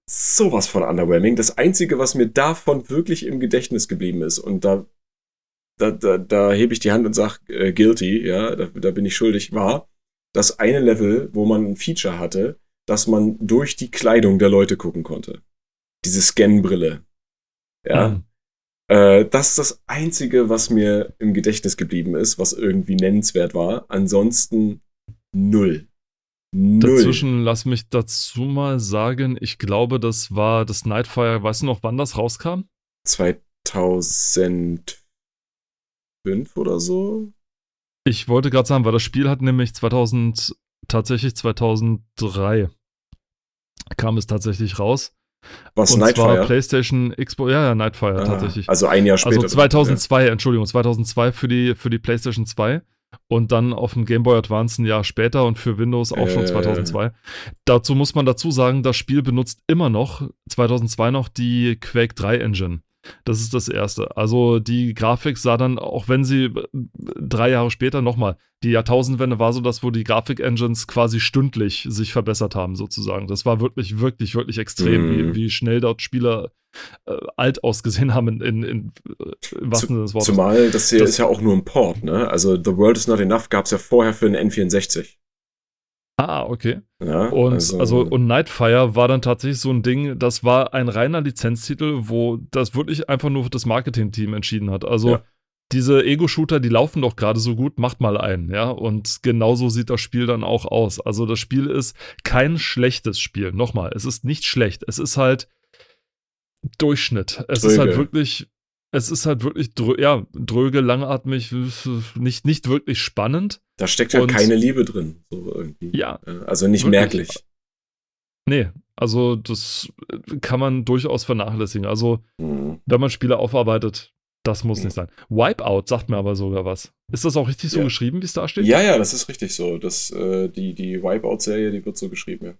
sowas von underwhelming. Das Einzige, was mir davon wirklich im Gedächtnis geblieben ist, und da da, da, da hebe ich die Hand und sage äh, guilty, ja, da, da bin ich schuldig, war das eine Level, wo man ein Feature hatte, dass man durch die Kleidung der Leute gucken konnte. Diese Scanbrille. Ja.
Mhm.
Äh, das ist das Einzige, was mir im Gedächtnis geblieben ist, was irgendwie nennenswert war. Ansonsten null. Null.
Dazwischen lass mich dazu mal sagen, ich glaube, das war das Nightfire. Weißt du noch, wann das rauskam?
2005 oder so?
Ich wollte gerade sagen, weil das Spiel hat nämlich 2000, tatsächlich 2003 kam es tatsächlich raus.
Was
und
Nightfire?
zwar PlayStation, Xbox, ja, ja, Nightfire
Ah,
tatsächlich.
Also ein Jahr später.
Also 2002, Entschuldigung, 2002 für die, für die PlayStation 2 und dann auf dem Game Boy Advance ein Jahr später und für Windows auch schon
Äh.
2002. Dazu muss man dazu sagen, das Spiel benutzt immer noch, 2002 noch, die Quake 3 Engine. Das ist das Erste. Also die Grafik sah dann, auch wenn sie äh, drei Jahre später nochmal, die Jahrtausendwende war so das, wo die Grafik-Engines quasi stündlich sich verbessert haben, sozusagen. Das war wirklich, wirklich, wirklich extrem,
Mhm.
wie, wie schnell dort Spieler äh, alt ausgesehen haben in, in, in, äh, wahrsten Sinne des Wortes.
Zumal das hier
Das-
ist ja auch nur ein Port, ne? Also The World is Not Enough gab es ja vorher für den N64.
Ah, okay.
Ja,
Und also, und Nightfire war dann tatsächlich so ein Ding, das war ein reiner Lizenztitel, wo das wirklich einfach nur das Marketing-Team entschieden hat. Also
Ja.
diese Ego-Shooter, die laufen doch gerade so gut, macht mal einen, ja. Und genauso sieht das Spiel dann auch aus. Also das Spiel ist kein schlechtes Spiel. Nochmal, es ist nicht schlecht. Es ist halt Durchschnitt. Es ist halt wirklich, es ist halt wirklich, drö ja, dröge, langatmig, nicht, nicht wirklich spannend.
da steckt halt
und-
keine Liebe drin, so irgendwie.
Ja,
Also nicht
Wirklich.
merklich.
Nee, also das kann man durchaus vernachlässigen. Also,
Mhm.
wenn man Spiele aufarbeitet, das muss
Mhm.
nicht sein. Wipeout sagt mir aber sogar was. Ist das auch richtig so
Ja.
geschrieben, wie es da steht?
Ja, ja, das ist richtig so. Das, äh, die die Wipeout-Serie, die wird so geschrieben, ja.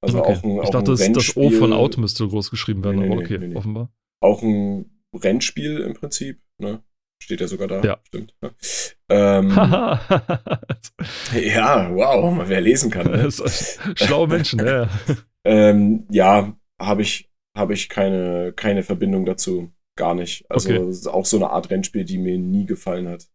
Also
okay.
auch ein, auch
ich dachte,
ein
das, das O von Out müsste groß geschrieben werden,
Nee, nee,
aber okay,
nee.
offenbar.
Auch ein Rennspiel im Prinzip, ne? Steht ja sogar da.
Ja.
Stimmt. Ja, ähm, ja wow, wer lesen kann. Ne?
Schlaue Menschen, ja. ja.
Ähm, ja, habe ich, hab ich keine, keine Verbindung dazu. Gar nicht. Also
Okay.
auch so eine Art Rennspiel, die mir nie gefallen hat.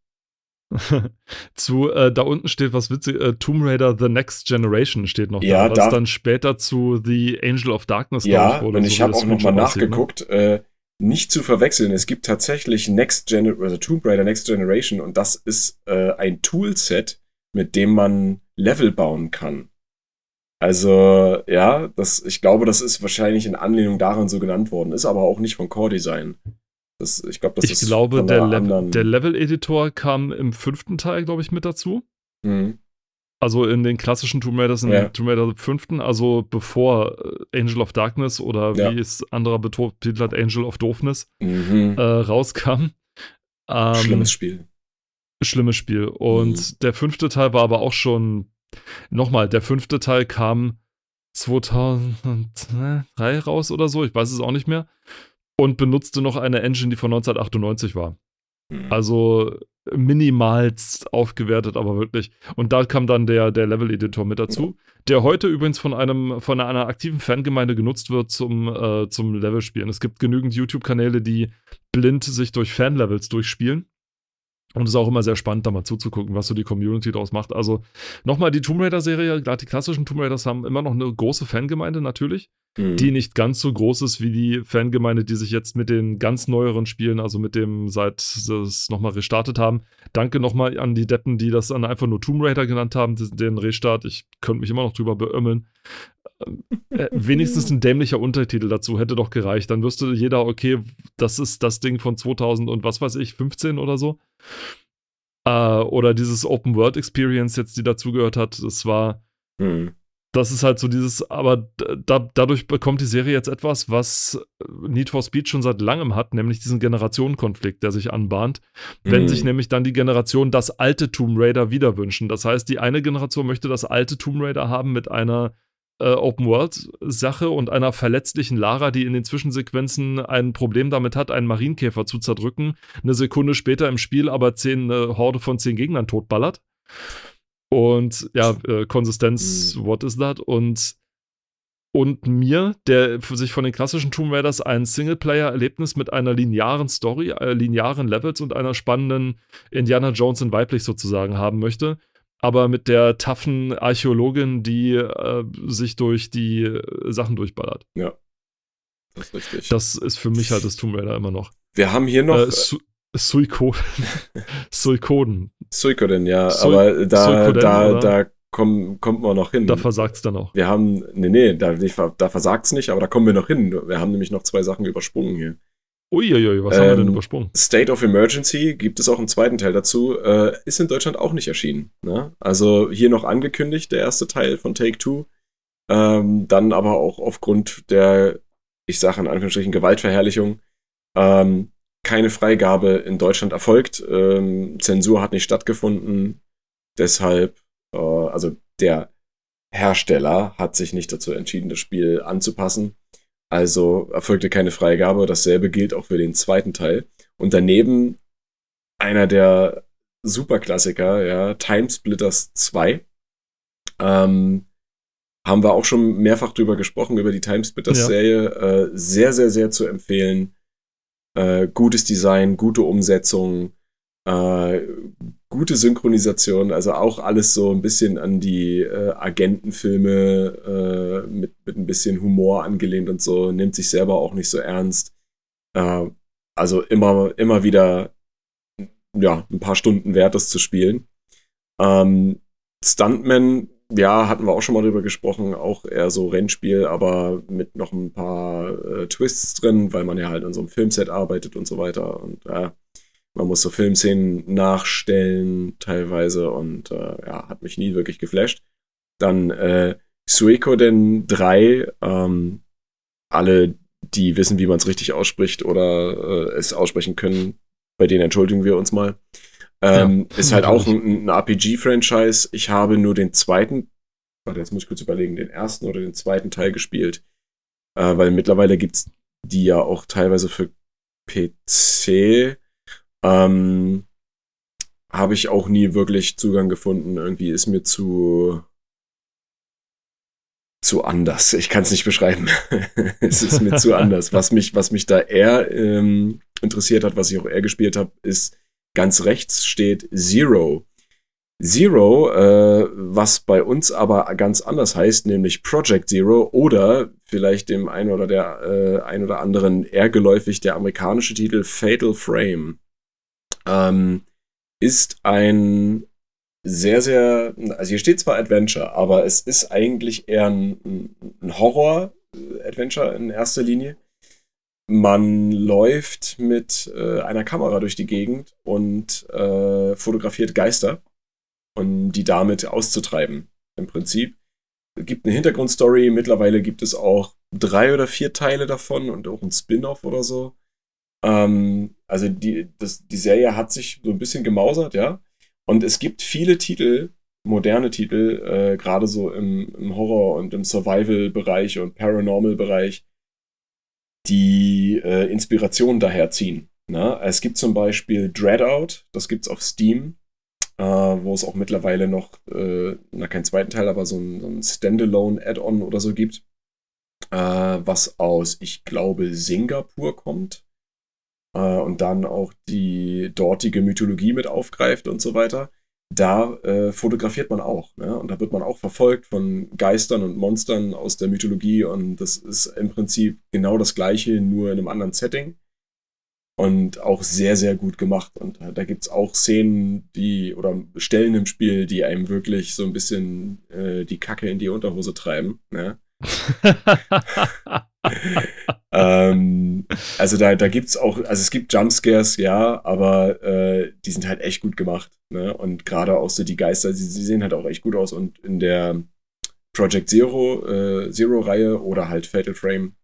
zu, äh, da unten steht was witzig, äh, Tomb Raider The Next Generation steht noch
Ja,
da, was
da-
dann später zu The Angel of Darkness,
Ja,
wurde,
und
so
ich habe auch nochmal
ne?
nachgeguckt. Äh, nicht zu verwechseln, es gibt tatsächlich Next Gen also Tomb Raider Next Generation und das ist äh, ein Toolset, mit dem man Level bauen kann. Also, ja, das, ich glaube, das ist wahrscheinlich in Anlehnung daran so genannt worden, ist aber auch nicht von Core Design. Das, ich glaube, das
Ich
ist
glaube, der, Level, der Level-Editor kam im fünften Teil, glaube ich, mit dazu.
Mhm.
Also in den klassischen Tomb Raiders, in
Ja.
Tomb Raider 5., also bevor äh, Angel of Darkness oder
Ja.
wie es anderer betitelt hat, Angel of Doofness
Mhm.
äh, rauskam. Ähm,
Schlimmes Spiel.
Schlimmes Spiel. Und
Mhm.
der fünfte Teil war aber auch schon, nochmal, der fünfte Teil kam 2003 raus oder so, ich weiß es auch nicht mehr. Und benutzte noch eine Engine, die von 1998 war.
Mhm.
Also minimalst aufgewertet, aber wirklich. Und da kam dann der, der Level-Editor mit dazu, der heute übrigens von einem, von einer aktiven Fangemeinde genutzt wird zum, äh, zum Levelspielen. Es gibt genügend YouTube-Kanäle, die blind sich durch Fanlevels durchspielen. Und es ist auch immer sehr spannend, da mal zuzugucken, was so die Community daraus macht. Also nochmal die Tomb Raider-Serie, gerade die klassischen Tomb Raiders haben immer noch eine große Fangemeinde natürlich
Mhm.
die nicht ganz so groß ist wie die Fangemeinde, die sich jetzt mit den ganz neueren Spielen, also mit dem, seit sie es nochmal restartet haben. Danke nochmal an die Deppen, die das dann einfach nur Tomb Raider genannt haben, den- Restart. Ich könnte mich immer noch drüber beömmeln. Ähm, äh, wenigstens ein dämlicher Untertitel dazu hätte doch gereicht. Dann wüsste jeder, okay, das ist das Ding von 2000 und was weiß ich, 15 oder so. Äh, oder dieses Open World Experience jetzt, die dazugehört hat. Das war
Mhm.
Das ist halt so dieses, aber da, dadurch bekommt die Serie jetzt etwas, was Need for Speed schon seit langem hat, nämlich diesen Generationenkonflikt, der sich anbahnt. Wenn
Mhm.
sich nämlich dann die Generation das alte Tomb Raider wieder wünschen. Das heißt, die eine Generation möchte das alte Tomb Raider haben mit einer äh, Open-World-Sache und einer verletzlichen Lara, die in den Zwischensequenzen ein Problem damit hat, einen Marienkäfer zu zerdrücken, eine Sekunde später im Spiel aber zehn äh, Horde von zehn Gegnern totballert. Und ja, äh, Konsistenz,
Mhm.
what is that? Und, und mir, der für sich von den klassischen Tomb Raiders ein Singleplayer-Erlebnis mit einer linearen Story, äh, linearen Levels und einer spannenden Indiana Jones in weiblich sozusagen haben möchte, aber mit der taffen Archäologin, die äh, sich durch die äh, Sachen durchballert.
Ja. Das ist richtig.
Das ist für mich halt das Tomb Raider immer noch.
Wir haben hier noch. Äh,
Su Suikoden. Suikoden.
Suikoden, ja, Sui aber da, Suikoden, da, da komm, kommt man noch hin.
Da versagt es dann auch.
Wir haben, nee, nee, da, da versagt es nicht, aber da kommen wir noch hin. Wir haben nämlich noch zwei Sachen übersprungen hier.
Uiuiui, was ähm, haben wir denn ähm, übersprungen?
State of Emergency gibt es auch einen zweiten Teil dazu, äh, ist in Deutschland auch nicht erschienen. Ne? Also hier noch angekündigt, der erste Teil von Take Two. Ähm, dann aber auch aufgrund der, ich sage in Anführungsstrichen, Gewaltverherrlichung, ähm, keine Freigabe in Deutschland erfolgt. Ähm, Zensur hat nicht stattgefunden. Deshalb, äh, also der Hersteller hat sich nicht dazu entschieden, das Spiel anzupassen. Also erfolgte keine Freigabe. Dasselbe gilt auch für den zweiten Teil. Und daneben einer der Superklassiker, ja, Timesplitters 2. Ähm, haben wir auch schon mehrfach drüber gesprochen, über die Timesplitters-Serie. Ja. Äh, sehr, sehr, sehr zu empfehlen. Äh, gutes Design, gute Umsetzung, äh, gute Synchronisation, also auch alles so ein bisschen an die äh, Agentenfilme äh, mit, mit ein bisschen Humor angelehnt und so, nimmt sich selber auch nicht so ernst. Äh, also immer, immer wieder ja, ein paar Stunden wert, das zu spielen. Ähm, Stuntman, ja, hatten wir auch schon mal drüber gesprochen, auch eher so Rennspiel, aber mit noch ein paar äh, Twists drin, weil man ja halt an so einem Filmset arbeitet und so weiter. Und äh, man muss so Filmszenen nachstellen teilweise und äh, ja, hat mich nie wirklich geflasht. Dann äh, Suikoden 3, ähm, alle, die wissen, wie man es richtig ausspricht oder äh, es aussprechen können, bei denen entschuldigen wir uns mal. Ähm, ja, ist halt auch ein, ein RPG-Franchise. Ich habe nur den zweiten, warte, jetzt muss ich kurz überlegen, den ersten oder den zweiten Teil gespielt. Äh, weil mittlerweile gibt's die ja auch teilweise für PC. Ähm, habe ich auch nie wirklich Zugang gefunden. Irgendwie ist mir zu zu anders. Ich kann es nicht beschreiben. es ist mir zu anders. Was mich, was mich da eher ähm, interessiert hat, was ich auch eher gespielt habe, ist ganz rechts steht Zero. Zero, äh, was bei uns aber ganz anders heißt, nämlich Project Zero oder vielleicht dem einen oder der äh, ein oder anderen eher geläufig der amerikanische Titel Fatal Frame ähm, ist ein sehr, sehr, also hier steht zwar Adventure, aber es ist eigentlich eher ein, ein Horror-Adventure in erster Linie. Man läuft mit äh, einer Kamera durch die Gegend und äh, fotografiert Geister, um die damit auszutreiben. Im Prinzip. Gibt eine Hintergrundstory. Mittlerweile gibt es auch drei oder vier Teile davon und auch ein Spin-off oder so. Ähm, also die, das, die Serie hat sich so ein bisschen gemausert, ja. Und es gibt viele Titel, moderne Titel, äh, gerade so im, im Horror- und im Survival-Bereich und Paranormal-Bereich, die äh, Inspiration daher ziehen. Ne? Es gibt zum Beispiel Dreadout, das gibt's auf Steam, äh, wo es auch mittlerweile noch, äh, na kein zweiten Teil, aber so ein, so ein Standalone-Add-on oder so gibt, äh, was aus, ich glaube, Singapur kommt äh, und dann auch die dortige Mythologie mit aufgreift und so weiter, da äh, fotografiert man auch. Ne? Und da wird man auch verfolgt von Geistern und Monstern aus der Mythologie und das ist im Prinzip genau das gleiche, nur in einem anderen Setting. Und auch sehr, sehr gut gemacht. Und äh, da gibt es auch Szenen, die oder Stellen im Spiel, die einem wirklich so ein bisschen äh, die Kacke in die Unterhose treiben. Ne? ähm, also da, da gibt es auch, also es gibt Jumpscares, ja, aber äh, die sind halt echt gut gemacht. Ne? Und gerade auch so die Geister, sie, sie, sehen halt auch echt gut aus. Und in der Project Zero, äh, Zero-Reihe oder halt Fatal Frame,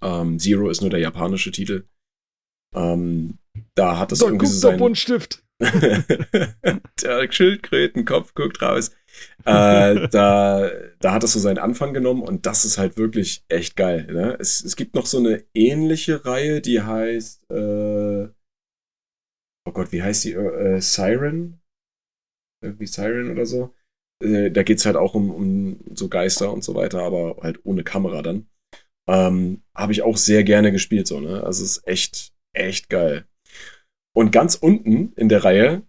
ähm, Zero ist nur der japanische Titel. Ähm, da hat es irgendwie so sein...
Buntstift.
der Schildkrötenkopf guckt raus äh, da, da hat es so seinen Anfang genommen und das ist halt wirklich echt geil. Ne? Es, es gibt noch so eine ähnliche Reihe, die heißt, äh, oh Gott, wie heißt die? Äh, Siren? Irgendwie Siren oder so. Äh, da geht es halt auch um, um so Geister und so weiter, aber halt ohne Kamera dann. Ähm, Habe ich auch sehr gerne gespielt, so, ne? Also es ist echt, echt geil. Und ganz unten in der Reihe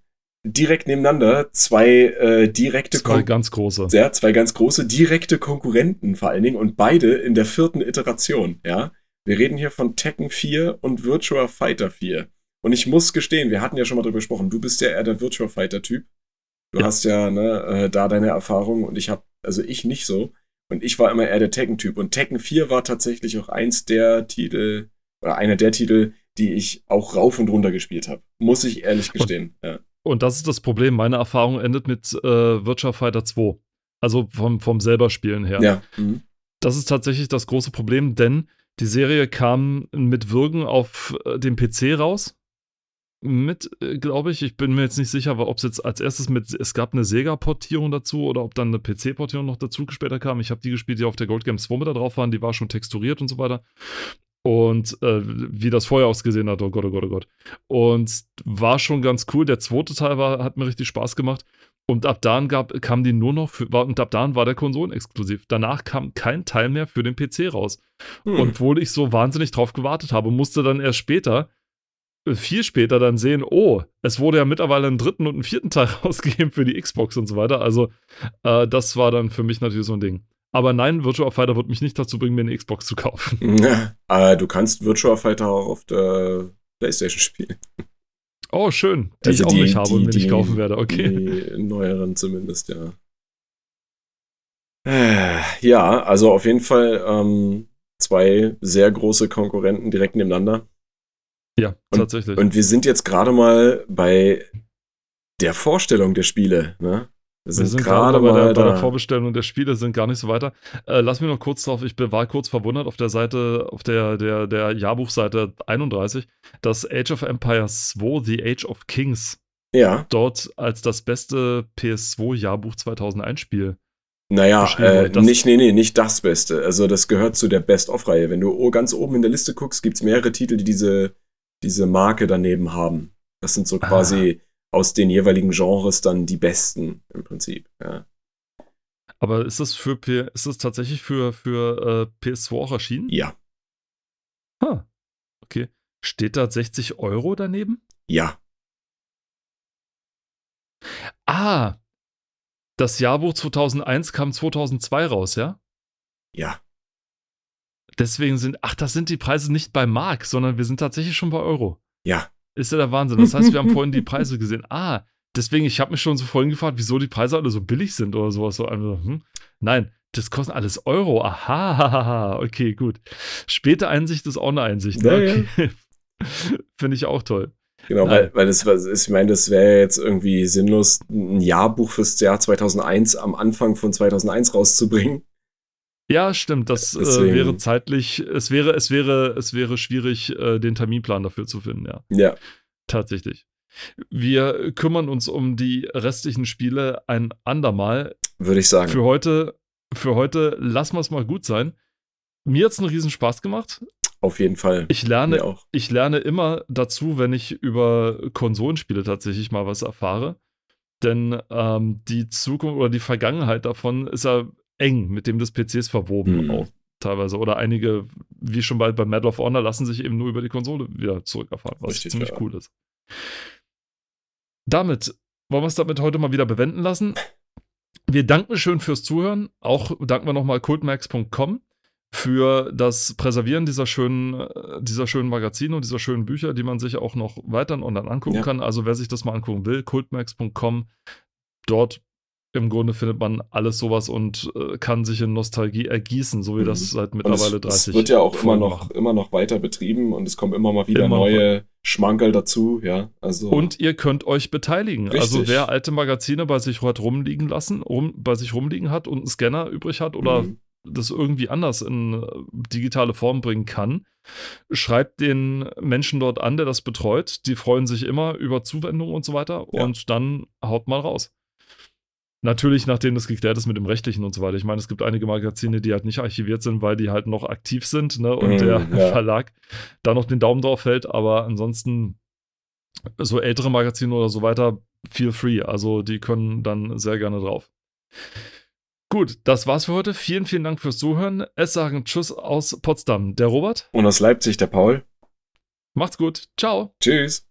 direkt nebeneinander zwei äh, direkte
zwei ganz große.
Ja, zwei ganz große direkte Konkurrenten vor allen Dingen und beide in der vierten Iteration, ja. Wir reden hier von Tekken 4 und Virtua Fighter 4. Und ich muss gestehen, wir hatten ja schon mal drüber gesprochen, du bist ja eher der Virtua Fighter Typ. Du ja. hast ja ne, äh, da deine Erfahrung und ich habe, also ich nicht so. Und ich war immer eher der Tekken-Typ. Und Tekken 4 war tatsächlich auch eins der Titel, oder einer der Titel, die ich auch rauf und runter gespielt habe. Muss ich ehrlich gestehen.
Und, ja. und das ist das Problem. Meine Erfahrung endet mit äh, Virtua Fighter 2. Also vom, vom selber Spielen her.
Ja. Mhm.
Das ist tatsächlich das große Problem, denn die Serie kam mit Würgen auf äh, dem PC raus mit, äh, glaube ich. Ich bin mir jetzt nicht sicher, ob es jetzt als erstes mit, es gab eine Sega-Portierung dazu oder ob dann eine PC-Portierung noch dazu später kam. Ich habe die gespielt, die auf der Gold Games 2 mit da drauf waren, die war schon texturiert und so weiter. Und äh, wie das vorher ausgesehen hat, oh Gott, oh Gott, oh Gott. Und war schon ganz cool. Der zweite Teil war, hat mir richtig Spaß gemacht. Und ab dann gab, kam die nur noch für, war, und ab dann war der Konsolen exklusiv. Danach kam kein Teil mehr für den PC raus. Hm. Und obwohl ich so wahnsinnig drauf gewartet habe, musste dann erst später viel später dann sehen, oh, es wurde ja mittlerweile einen dritten und einen vierten Teil rausgegeben für die Xbox und so weiter. Also, äh, das war dann für mich natürlich so ein Ding. Aber nein, Virtua Fighter wird mich nicht dazu bringen, mir eine Xbox zu kaufen.
Ja, du kannst Virtua Fighter auch auf der PlayStation spielen.
Oh, schön. Die also ich auch die, nicht habe und mir die, nicht kaufen werde, okay.
Die neueren zumindest, ja. Äh, ja, also auf jeden Fall ähm, zwei sehr große Konkurrenten direkt nebeneinander.
Ja,
und,
tatsächlich.
Und wir sind jetzt gerade mal bei der Vorstellung der Spiele. Ne?
Wir sind, sind gerade bei, der, bei der Vorbestellung der Spiele, sind gar nicht so weiter. Äh, lass mich noch kurz drauf, ich war kurz verwundert auf der Seite, auf der, der, der Jahrbuchseite 31, dass Age of Empires 2, The Age of Kings,
ja.
dort als das beste PS2-Jahrbuch 2001 Spiel
naja, äh, nicht, nee, nee, nicht das Beste. Also das gehört zu der Best-of-Reihe. Wenn du ganz oben in der Liste guckst, gibt es mehrere Titel, die diese diese Marke daneben haben. Das sind so quasi ah. Aus den jeweiligen Genres dann die besten im Prinzip. Ja.
Aber ist das für P ist das tatsächlich für, für äh, PS2 auch erschienen?
Ja.
Huh. Okay. Steht da 60 Euro daneben?
Ja.
Ah, das Jahrbuch 2001 kam 2002 raus, ja?
Ja.
Deswegen sind, ach, das sind die Preise nicht bei Mark, sondern wir sind tatsächlich schon bei Euro.
Ja.
Ist ja der Wahnsinn. Das heißt, wir haben vorhin die Preise gesehen. Ah, deswegen, ich habe mich schon so vorhin gefragt, wieso die Preise alle so billig sind oder sowas. So, hm? Nein, das kostet alles Euro. Aha, okay, gut. Späte Einsicht ist auch eine Einsicht. Ne? Ja, okay. ja. Finde ich auch toll.
Genau, weil, weil das was ist, ich meine, das wäre jetzt irgendwie sinnlos, ein Jahrbuch fürs Jahr 2001 am Anfang von 2001 rauszubringen.
Ja, stimmt. Das äh, wäre zeitlich, es wäre, es wäre, es wäre schwierig, äh, den Terminplan dafür zu finden, ja.
Ja.
Tatsächlich. Wir kümmern uns um die restlichen Spiele ein andermal.
Würde ich sagen.
Für heute, für heute lassen wir es mal gut sein. Mir hat es einen riesen Spaß gemacht.
Auf jeden Fall.
Ich lerne, auch. ich lerne immer dazu, wenn ich über Konsolenspiele tatsächlich mal was erfahre. Denn ähm, die Zukunft oder die Vergangenheit davon ist ja eng mit dem des PCs verwoben mhm. auch teilweise. Oder einige, wie schon bei, bei Medal of Honor, lassen sich eben nur über die Konsole wieder zurückerfahren, was Richtig, ziemlich ja. cool ist. Damit wollen wir es damit heute mal wieder bewenden lassen. Wir danken schön fürs Zuhören. Auch danken wir nochmal cultmax.com für das Präservieren dieser schönen, dieser schönen Magazine und dieser schönen Bücher, die man sich auch noch weiter online angucken ja. kann. Also wer sich das mal angucken will, cultmax.com. Dort im Grunde findet man alles sowas und äh, kann sich in Nostalgie ergießen, so wie mhm. das seit mittlerweile es, 30
Es wird ja auch immer noch, immer noch weiter betrieben und es kommen immer mal wieder immer neue Schmankerl dazu, ja. Also
und ihr könnt euch beteiligen. Also richtig. Also wer alte Magazine bei sich hat rumliegen lassen, rum, bei sich rumliegen hat und einen Scanner übrig hat oder mhm. das irgendwie anders in äh, digitale Form bringen kann, schreibt den Menschen dort an, der das betreut. Die freuen sich immer über Zuwendungen und so weiter ja. und dann haut mal raus. Natürlich, nachdem das geklärt ist mit dem Rechtlichen und so weiter. Ich meine, es gibt einige Magazine, die halt nicht archiviert sind, weil die halt noch aktiv sind ne? und mm, der ja. Verlag da noch den Daumen drauf hält. Aber ansonsten, so ältere Magazine oder so weiter, feel free. Also die können dann sehr gerne drauf. Gut, das war's für heute. Vielen, vielen Dank fürs Zuhören. Es sagen Tschüss aus Potsdam, der Robert.
Und aus Leipzig, der Paul.
Macht's gut. Ciao.
Tschüss.